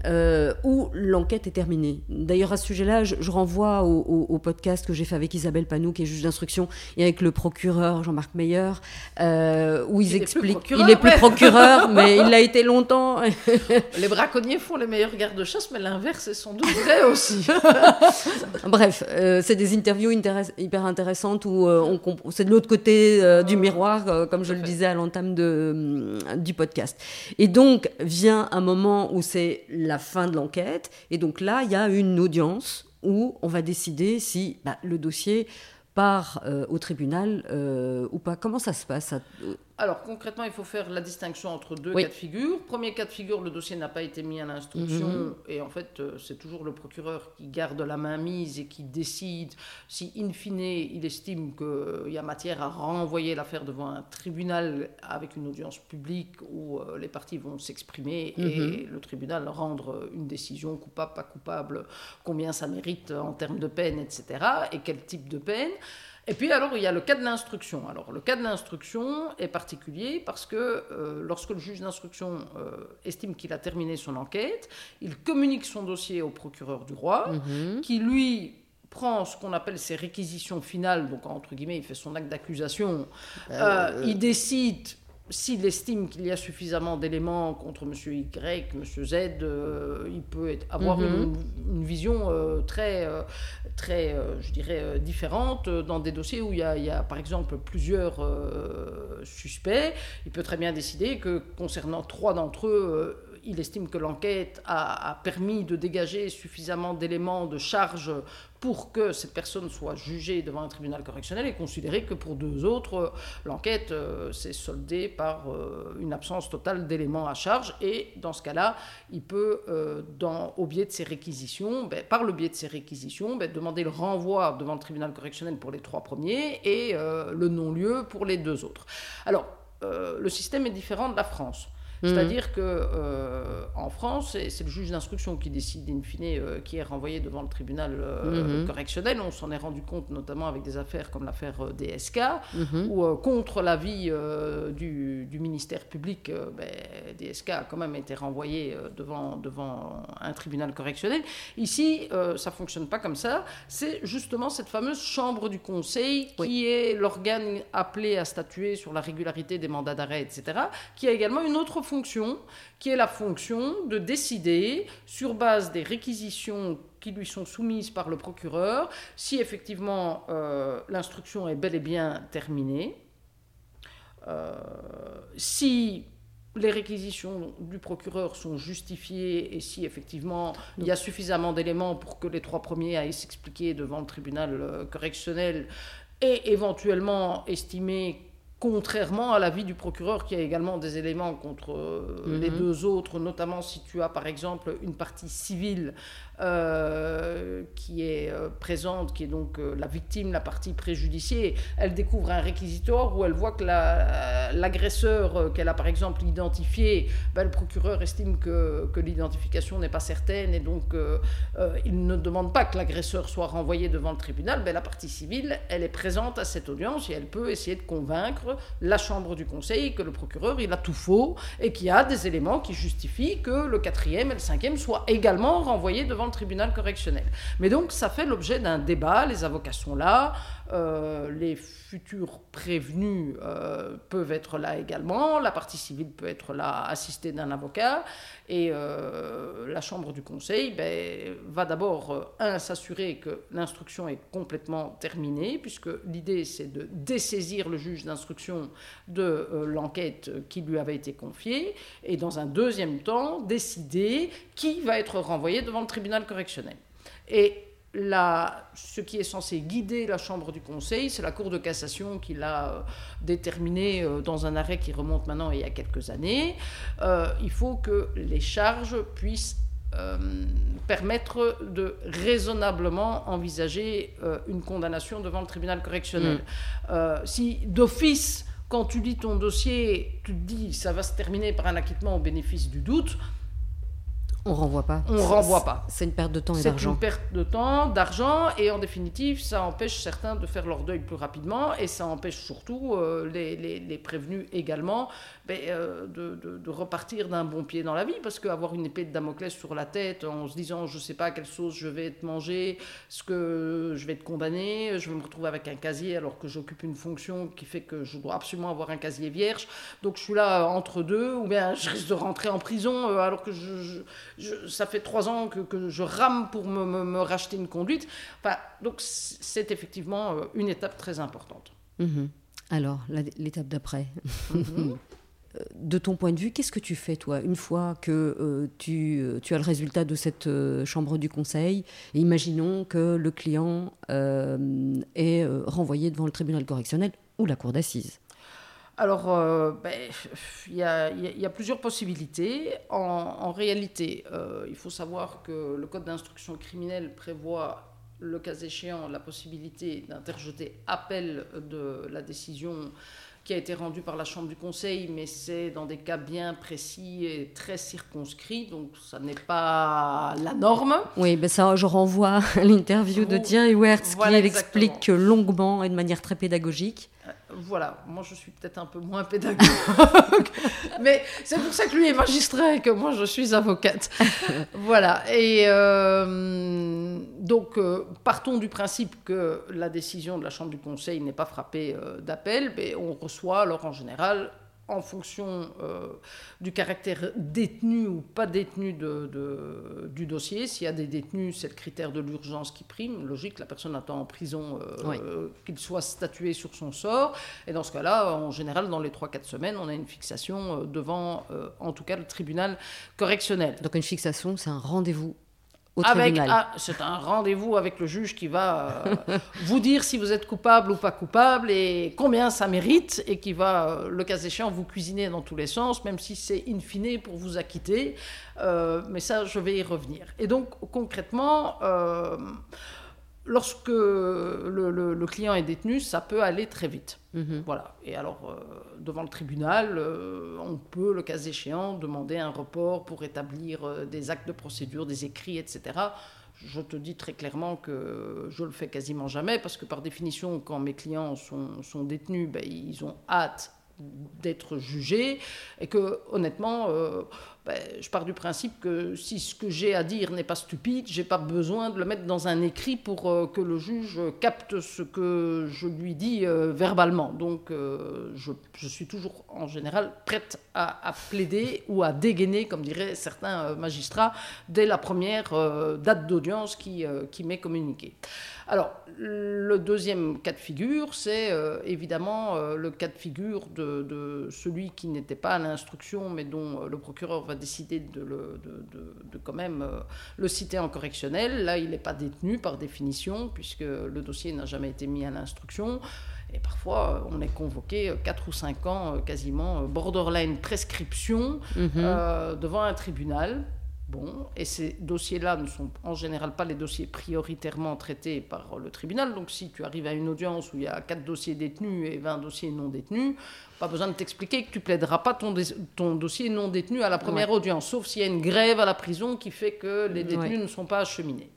euh, où l'enquête est terminée. D'ailleurs, à ce sujet-là, je, renvoie au, podcast que j'ai fait avec Isabelle Panou, qui est juge d'instruction, et avec le procureur Jean-Marc Meyer, euh, où ils expliquent. Il est plus procureur, mais il l'a été longtemps. les braconniers font les meilleurs gardes-chasse, mais l'inverse est sans doute vrai aussi. Bref, euh, c'est des interviews hyper intéressantes où on c'est de l'autre côté du miroir, comme je le disais à l'entame du podcast. Et donc, vient un moment où c'est la la fin de l'enquête. Et donc là, il y a une audience où on va décider si bah, le dossier part euh, au tribunal euh, ou pas. Comment ça se passe alors concrètement, il faut faire la distinction entre deux cas de figure. Premier cas de figure, le dossier n'a pas été mis à l'instruction mhm. et en fait, euh, c'est toujours le procureur qui garde la main mise et qui décide si, in fine, il estime qu'il y a matière à renvoyer l'affaire devant un tribunal avec une audience publique où euh, les parties vont s'exprimer et mhm. le tribunal rendre une décision coupable, pas coupable, combien ça mérite en termes de peine, etc. et quel type de peine. Et puis alors, il y a le cas de l'instruction. Alors, le cas de l'instruction est particulier parce que euh, lorsque le juge d'instruction euh, estime qu'il a terminé son enquête, il communique son dossier au procureur du roi, mhm. qui lui prend ce qu'on appelle ses réquisitions finales, donc entre guillemets, il fait son acte d'accusation, euh, il décide s'il estime qu'il y a suffisamment d'éléments contre M. Y, M. Z, euh, il peut avoir mhm. une, vision euh, très, euh, très je dirais, différente dans des dossiers où il y a, par exemple plusieurs suspects. Il peut très bien décider que concernant trois d'entre eux, il estime que l'enquête a, permis de dégager suffisamment d'éléments de charge pour que cette personne soit jugée devant un tribunal correctionnel et considérer que pour deux autres, euh, l'enquête euh, s'est soldée par euh, une absence totale d'éléments à charge. Et dans ce cas-là, il peut, ben, par le biais de ses réquisitions, ben, demander le renvoi devant le tribunal correctionnel pour les trois premiers et le non-lieu pour les deux autres. Alors, le système est différent de la France. Mhm. C'est-à-dire que euh, en France, c'est le juge d'instruction qui décide in fine euh, qui est renvoyé devant le tribunal euh, mhm. correctionnel. On s'en est rendu compte notamment avec des affaires comme l'affaire DSK, mhm. où contre l'avis du, du, ministère public, ben, DSK a quand même été renvoyé devant, devant un tribunal correctionnel. Ici, ça fonctionne pas comme ça. C'est justement cette fameuse chambre du conseil qui est l'organe appelé à statuer sur la régularité des mandats d'arrêt, etc., qui a également une autre fonction, qui est la fonction de décider, sur base des réquisitions qui lui sont soumises par le procureur, si effectivement euh, l'instruction est bel et bien terminée, euh, si les réquisitions du procureur sont justifiées et si effectivement il y a suffisamment d'éléments pour que les trois premiers aillent s'expliquer devant le tribunal euh, correctionnel et éventuellement estimer contrairement à l'avis du procureur qui a également des éléments contre euh, les mhm. deux autres, notamment si tu as par exemple une partie civile euh, qui est euh, présente, qui est donc la victime, la partie préjudiciée, elle découvre un réquisitoire où elle voit que l'agresseur qu'elle a par exemple identifié, ben, le procureur estime que, que l'identification n'est pas certaine et donc il ne demande pas que l'agresseur soit renvoyé devant le tribunal, ben, la partie civile, elle est présente à cette audience et elle peut essayer de convaincre la chambre du conseil que le procureur, il a tout faux et qu'il y a des éléments qui justifient que le quatrième et le cinquième soient également renvoyés devant le tribunal correctionnel. Mais donc, ça fait l'objet d'un débat, les avocats sont là, euh, les futurs prévenus euh, peuvent être là également, la partie civile peut être là assistée d'un avocat, et euh, la Chambre du Conseil ben, va d'abord, un, s'assurer que l'instruction est complètement terminée, puisque l'idée c'est de dessaisir le juge d'instruction de l'enquête qui lui avait été confiée, et dans un deuxième temps, décider qui va être renvoyé devant le tribunal correctionnel. Ce qui est censé guider la Chambre du Conseil, c'est la Cour de cassation qui l'a euh, déterminé euh, dans un arrêt qui remonte maintenant il y a quelques années. Euh, il faut que les charges puissent permettre de raisonnablement envisager une condamnation devant le tribunal correctionnel. Mm. si d'office, quand tu lis ton dossier, tu te dis ça va se terminer par un acquittement au bénéfice du doute, on renvoie pas. On renvoie pas. C'est une perte de temps et d'argent. C'est une perte de temps, d'argent, et en définitive, ça empêche certains de faire leur deuil plus rapidement, et ça empêche surtout euh, les, les, prévenus également ben, euh, de, de, repartir d'un bon pied dans la vie, parce qu'avoir une épée de Damoclès sur la tête en se disant je sais pas à quelle sauce je vais être mangé, ce que je vais être condamné, je vais me retrouver avec un casier alors que j'occupe une fonction qui fait que je dois absolument avoir un casier vierge, donc je suis là entre deux, ou bien je risque de rentrer en prison euh, alors que je ça fait trois ans que, je rame pour me, racheter une conduite. Enfin, donc c'est effectivement euh, une étape très importante. Mhm. Alors, l'étape d'après mhm. euh, de ton point de vue, qu'est-ce que tu fais, toi, une fois que euh, tu, tu, as le résultat de cette chambre du conseil? Imaginons que le client est renvoyé devant le tribunal correctionnel ou la cour d'assises. Alors, euh, ben, il y, a, plusieurs possibilités. En, réalité, euh, il faut savoir que le Code d'instruction criminelle prévoit, le cas échéant, la possibilité d'interjeter appel de la décision qui a été rendue par la Chambre du Conseil, mais c'est dans des cas bien précis et très circonscrits, donc ça n'est pas la norme. Oui, ben ça, je renvoie à l'interview de Thierry Wertz qui l'explique longuement et de manière très pédagogique voilà, moi je suis peut-être un peu moins pédagogue, mais c'est pour ça que lui est magistrat et que moi je suis avocate. voilà, et euh, donc euh, partons du principe que la décision de la Chambre du Conseil n'est pas frappée euh, d'appel, mais on reçoit alors en général en fonction euh, du caractère détenu ou pas détenu de, du dossier. S'il y a des détenus, c'est le critère de l'urgence qui prime. Logique, la personne attend en prison euh, qu'il soit statué sur son sort. Et dans ce cas-là, en général, dans les 3-4 semaines, on a une fixation euh, devant, en tout cas, le tribunal correctionnel. Donc une fixation, c'est un rendez-vous avec, ah, c'est un rendez-vous avec le juge qui va euh, vous dire si vous êtes coupable ou pas coupable et combien ça mérite et qui va, euh, le cas échéant, vous cuisiner dans tous les sens, même si c'est in fine pour vous acquitter. Euh, mais ça, je vais y revenir. Et donc, concrètement, lorsque le, client est détenu, ça peut aller très vite. Mhm. Voilà. Et alors, euh, devant le tribunal, euh, on peut, le cas échéant, demander un report pour établir euh, des actes de procédure, des écrits, etc. Je te dis très clairement que je le fais quasiment jamais parce que par définition, quand mes clients sont, détenus, ben, ils ont hâte d'être jugés et que honnêtement ben, je pars du principe que si ce que j'ai à dire n'est pas stupide, j'ai pas besoin de le mettre dans un écrit pour euh, que le juge capte ce que je lui dis euh, verbalement. Donc, euh, je, suis toujours en général prête à, plaider ou à dégainer, comme diraient certains magistrats, dès la première date d'audience qui m'est communiquée. Alors, le deuxième cas de figure, c'est évidemment le cas de figure de, de celui qui n'était pas à l'instruction, mais dont le procureur va décider de, le, de, quand même euh, le citer en correctionnel. Là, il n'est pas détenu par définition, puisque le dossier n'a jamais été mis à l'instruction. Et parfois, on est convoqué 4 ou 5 ans, euh, quasiment borderline prescription, mhm. devant un tribunal. Bon, et ces dossiers-là ne sont en général pas les dossiers prioritairement traités par le tribunal. Donc si tu arrives à une audience où il y a 4 dossiers détenus et 20 dossiers non détenus, pas besoin de t'expliquer que tu plaideras pas ton, ton dossier non détenu à la première audience, sauf s'il y a une grève à la prison qui fait que les détenus ne sont pas acheminés.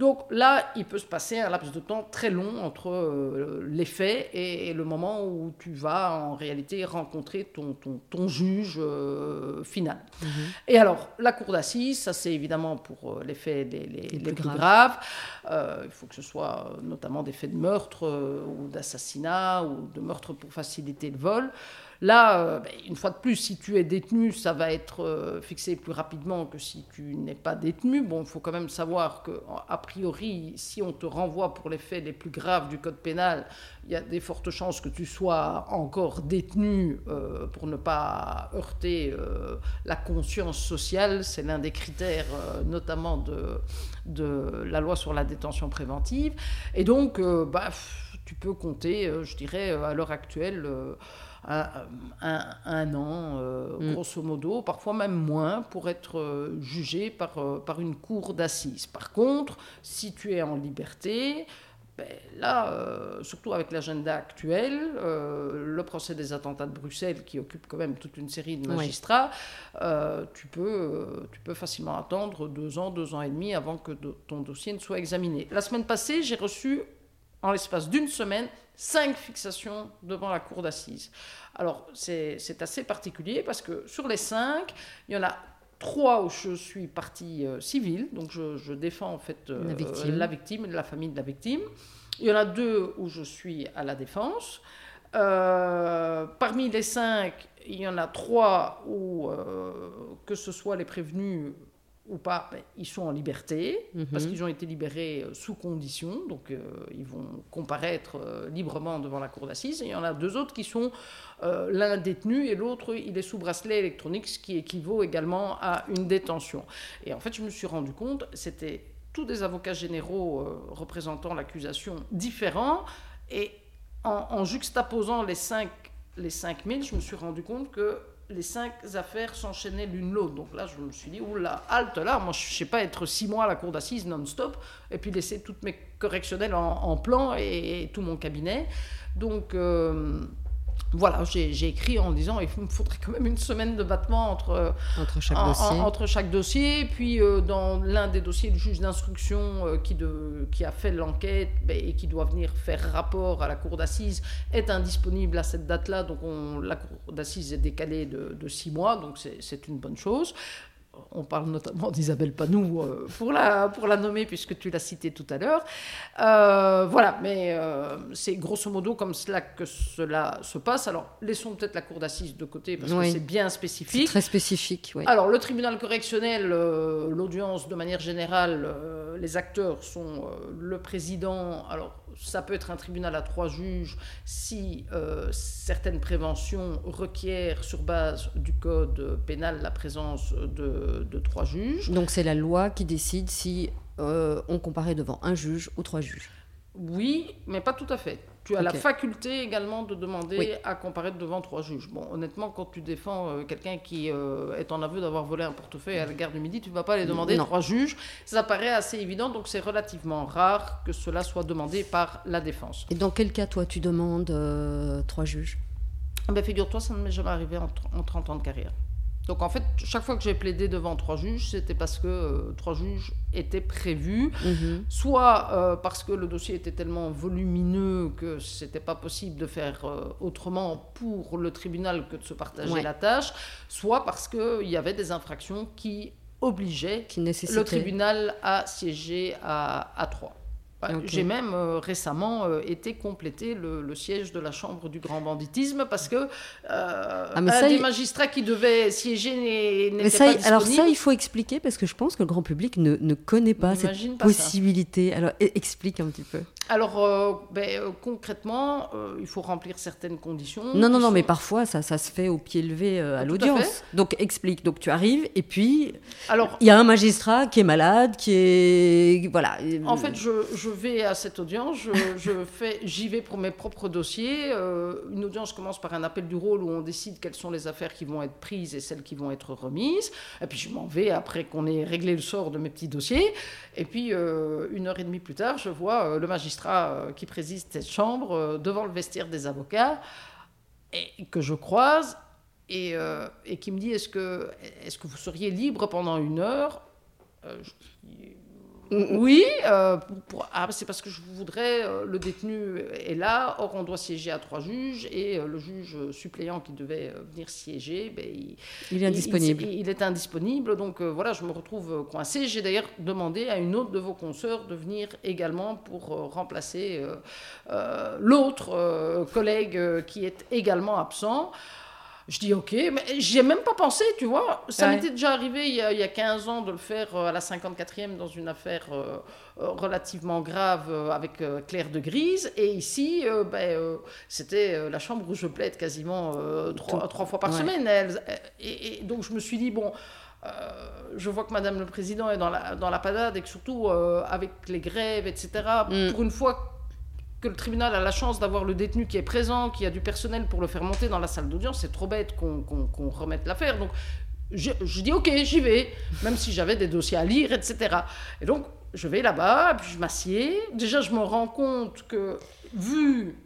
Donc là, il peut se passer un laps de temps très long entre euh, les faits et, le moment où tu vas en réalité rencontrer ton, ton, juge euh, final. Mhm. Et alors, la cour d'assises, ça c'est évidemment pour euh, les faits les, les, plus, graves. il faut que ce soit notamment des faits de meurtre ou d'assassinat ou de meurtre pour faciliter le vol. Là, euh, ben, une fois de plus, si tu es détenu, ça va être euh, fixé plus rapidement que si tu n'es pas détenu. Bon, il faut quand même savoir que, priori, si on te renvoie pour les faits les plus graves du code pénal, il y a des fortes chances que tu sois encore détenu euh, pour ne pas heurter la conscience sociale. C'est l'un des critères, notamment de, de la loi sur la détention préventive. Et donc, bah, tu peux compter, je dirais, à l'heure actuelle un, an, euh, mm. grosso modo, parfois même moins, pour être euh, jugé par, euh, par une cour d'assises. Par contre, si tu es en liberté, ben, là, surtout avec l'agenda actuel, le procès des attentats de Bruxelles, qui occupe quand même toute une série de magistrats, tu, peux, tu peux facilement attendre deux ans, deux ans et demi avant que ton dossier ne soit examiné. La semaine passée, j'ai reçu, en l'espace d'une semaine, cinq fixations devant la cour d'assises. Alors, c'est assez particulier parce que sur les cinq, il y en a trois où je suis partie euh, civile, donc je, défends en fait euh, la, victime. et la famille de la victime. Il y en a deux où je suis à la défense. Euh, parmi les cinq, il y en a trois où, que ce soit les prévenus ou pas, ben, ils sont en liberté parce mhm. qu'ils ont été libérés euh, sous condition, donc euh, ils vont comparaître euh, librement devant la cour d'assises. Et il y en a deux autres qui sont l'un détenu et l'autre il est sous bracelet électronique, ce qui équivaut également à une détention. Et en fait, je me suis rendu compte, c'était tous des avocats généraux représentant l'accusation différents et en, en, juxtaposant les cinq les 5000, je me suis rendu compte que les cinq affaires s'enchaînaient l'une l'autre. Donc là, je me suis dit, oula, halte là, moi je ne sais pas être six mois à la cour d'assises non-stop, et puis laisser toutes mes correctionnelles en, plan et, tout mon cabinet. Donc, euh, voilà, j'ai écrit en disant il me faudrait quand même une semaine de battement entre, entre, chaque, dossier. entre chaque dossier. Puis euh, dans l'un des dossiers, le juge d'instruction euh, qui, qui a fait l'enquête ben, et qui doit venir faire rapport à la cour d'assises est indisponible à cette date-là. Donc on, la cour d'assises est décalée de, de, six mois, donc c'est une bonne chose on parle notamment d'Isabelle Panou euh, pour, la, pour la nommer, puisque tu l'as citée tout à l'heure. Euh, voilà, mais euh, c'est grosso modo comme cela que cela se passe. Alors, laissons peut-être la cour d'assises de côté, parce que c'est bien spécifique. très spécifique, oui. Alors, le tribunal correctionnel, l'audience, de manière générale, les acteurs sont le président. Alors, ça peut être un tribunal à trois juges si certaines préventions requièrent, sur base du code pénal, la présence de de, trois juges. Donc c'est la loi qui décide si euh, on comparaît devant un juge ou trois juges. Oui, mais pas tout à fait. Tu as la faculté également de demander Oui. à comparaître devant trois juges. Bon, honnêtement, quand tu défends euh, quelqu'un qui euh, est en aveu d'avoir volé un portefeuille à la gare du Midi, tu ne vas pas aller demander Non. trois juges. Ça paraît assez évident, donc c'est relativement rare que cela soit demandé par la défense. Et dans quel cas, toi, tu demandes euh, trois juges? Ah Ben, figure-toi, ça ne m'est jamais arrivé en, en 30 ans de carrière. Donc en fait, chaque fois que j'ai plaidé devant trois juges, c'était parce que euh, trois juges étaient prévus. Mhm. soit euh, parce que le dossier était tellement volumineux que c'était pas possible de faire euh, autrement pour le tribunal que de se partager Ouais. la tâche, soit parce qu'il y avait des infractions qui obligeaient Qui le tribunal à siéger à, à Troyes. Ok. J'ai même euh, récemment euh, été compléter le, le siège de la Chambre du grand banditisme parce que euh, Ah, mais un ça, des il- magistrats qui devait siéger n'était pas il- alors ça, disponible. il faut expliquer parce que je pense que le grand public ne, ne connaît pas cette ça. possibilité. Alors, e- explique un petit peu. Alors, euh, ben, euh, concrètement, euh, il faut remplir certaines conditions. Non, non, non, sont- mais parfois, ça, ça se fait au pied levé euh, à l'audience. Donc, explique. Donc, tu arrives et puis, Alors, il y a un magistrat qui est malade, qui est... Voilà. en fait, je, je vais à cette audience, je, je fais, j'y vais pour mes propres dossiers. Une audience commence par un appel du rôle où on décide quelles sont les affaires qui vont être prises et celles qui vont être remises. Et puis, je m'en vais après qu'on ait réglé le sort de mes petits dossiers. Et puis, une heure et demie plus tard, je vois le magistrat euh, qui préside cette chambre euh, devant le vestiaire des avocats et que je croise et, euh, qui me dit est-ce que, est que vous seriez libre pendant une heure? Oui, euh, pour- ah, c'est parce que je voudrais, euh, le détenu est là, or on doit siéger à trois juges, et euh, le juge suppléant qui devait euh, venir siéger, ben, il, Il est indisponible. il, il est indisponible, donc euh, voilà, je me retrouve euh, coincée. J'ai d'ailleurs demandé à une autre de vos consoeurs de venir également pour remplacer l'autre euh, collègue qui est également absent. Je dis ok, mais j'y ai même pas pensé, tu vois. Ça Ouais. m'était déjà arrivé il y, a, il y a 15 ans de le faire euh, à la 54e dans une affaire euh, euh, relativement grave euh, avec euh, Claire de Grise. Et ici, ben, c'était la chambre où je plaide quasiment trois, trois fois par Ouais. semaine. Elle- et, et donc je me suis dit, bon, je vois que Madame le Président est dans la, dans la panade et que surtout avec les grèves, etc., Mm. pour une fois que le tribunal a la chance d'avoir le détenu qui est présent, qui a du personnel pour le faire monter dans la salle d'audience, c'est trop bête qu'on remette l'affaire. Donc, je, je dis ok, j'y vais, même si j'avais des dossiers à lire, etc. Et donc, je vais là-bas, puis je m'assieds. Déjà, je me rends compte que, vu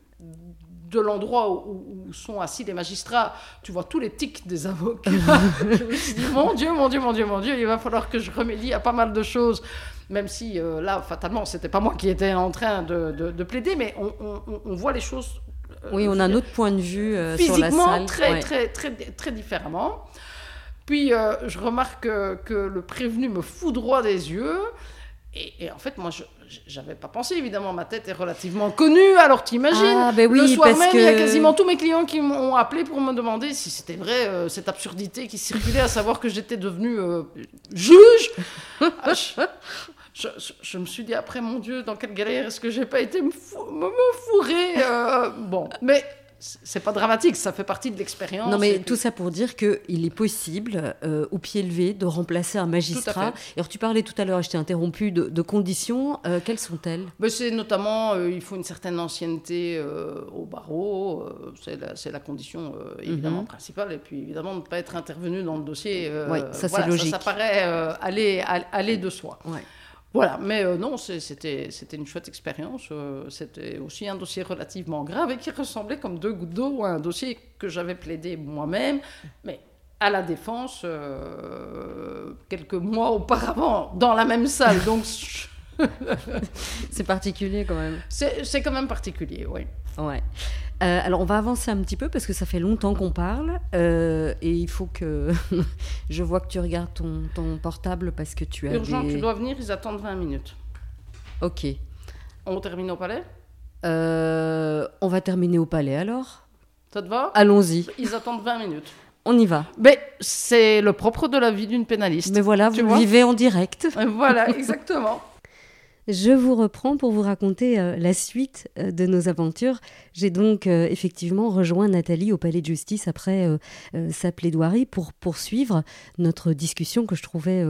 de l'endroit où, où sont assis les magistrats, tu vois tous les tics des avocats. je me suis dit, mon Dieu, mon Dieu, mon Dieu, mon Dieu, il va falloir que je remédie à pas mal de choses. Même si euh, là, fatalement, c'était pas moi qui étais en train de, de- de plaider, mais on, on- on voit les choses. euh, Oui, on a un autre point de vue euh, sur la physiquement salle. très, Ouais. très, très, très différemment. Puis euh, je remarque que, que le prévenu me fout droit des yeux. Et, et en fait, moi, je j'avais pas pensé, évidemment, ma tête est relativement connue, alors t'imagines. Ah, ben oui, le soir parce même, il y a quasiment tous mes clients qui m'ont appelé pour me demander si c'était vrai, euh, cette absurdité qui circulait, à savoir que j'étais devenue euh, juge. Ah, je, je- je- je me suis dit après, mon Dieu, dans quelle galère est-ce que j'ai pas été me, fou- me- me fourrer euh, Bon, mais c'est pas dramatique, ça fait partie de l'expérience. Non, mais tout ça pour dire qu'il est possible, euh, au pied levé, de remplacer un magistrat. Alors, tu parlais tout à l'heure, je t'ai interrompu, de, de conditions. euh, quelles sont-elles? Mais c'est notamment, euh, il faut une certaine ancienneté au barreau, c'est la, condition euh, évidemment Mhm. principale, et puis évidemment ne pas être intervenu dans le dossier. ça, c'est logique. Ça, paraît aller, al- aller de soi. Ouais. Voilà, mais euh, non, c'était une chouette expérience. euh, c'était aussi un dossier relativement grave et qui ressemblait comme deux gouttes d'eau à un dossier que j'avais plaidé moi-même, mais à la défense euh, quelques mois auparavant dans la même salle. Donc C'est particulier quand même. c'est quand même particulier, oui. Ouais. Euh, alors, on va avancer un petit peu parce que ça fait longtemps qu'on parle euh, et il faut que je vois que tu regardes ton, ton portable parce que tu as Urgent, des... tu dois venir, ils attendent 20 minutes. Ok. On termine au palais? Euh, on va terminer au palais alors. Ça te va? Allons-y. Ils attendent 20 minutes. On y va. Mais c'est le propre de la vie d'une pénaliste. Mais voilà, Tu vous vivez en direct. Voilà, exactement. Je vous reprends pour vous raconter euh, la suite euh, de nos aventures. J'ai donc euh, effectivement rejoint Nathalie au Palais de Justice après sa plaidoirie pour poursuivre notre discussion que je trouvais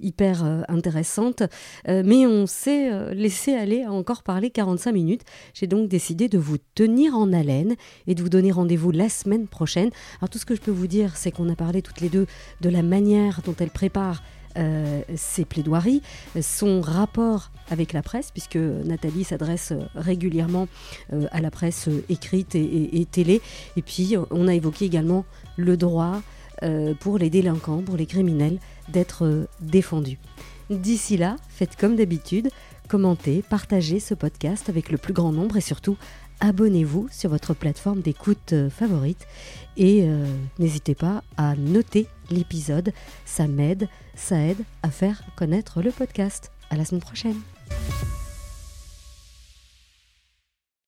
hyper intéressante. mais on s'est laissé aller à encore parler 45 minutes. J'ai donc décidé de vous tenir en haleine et de vous donner rendez-vous la semaine prochaine. Alors tout ce que je peux vous dire, c'est qu'on a parlé toutes les deux de la manière dont elle prépare euh, ses plaidoiries, son rapport avec la presse, puisque Nathalie s'adresse régulièrement euh, à la presse écrite et, télé. Et puis, on a évoqué également le droit euh, pour les délinquants, pour les criminels, d'être défendus. D'ici là, faites comme d'habitude, commentez, partagez ce podcast avec le plus grand nombre et surtout, abonnez-vous sur votre plateforme d'écoute favorite et n'hésitez pas à noter l'épisode, ça m'aide ça aide à faire connaître le podcast. À la semaine prochaine.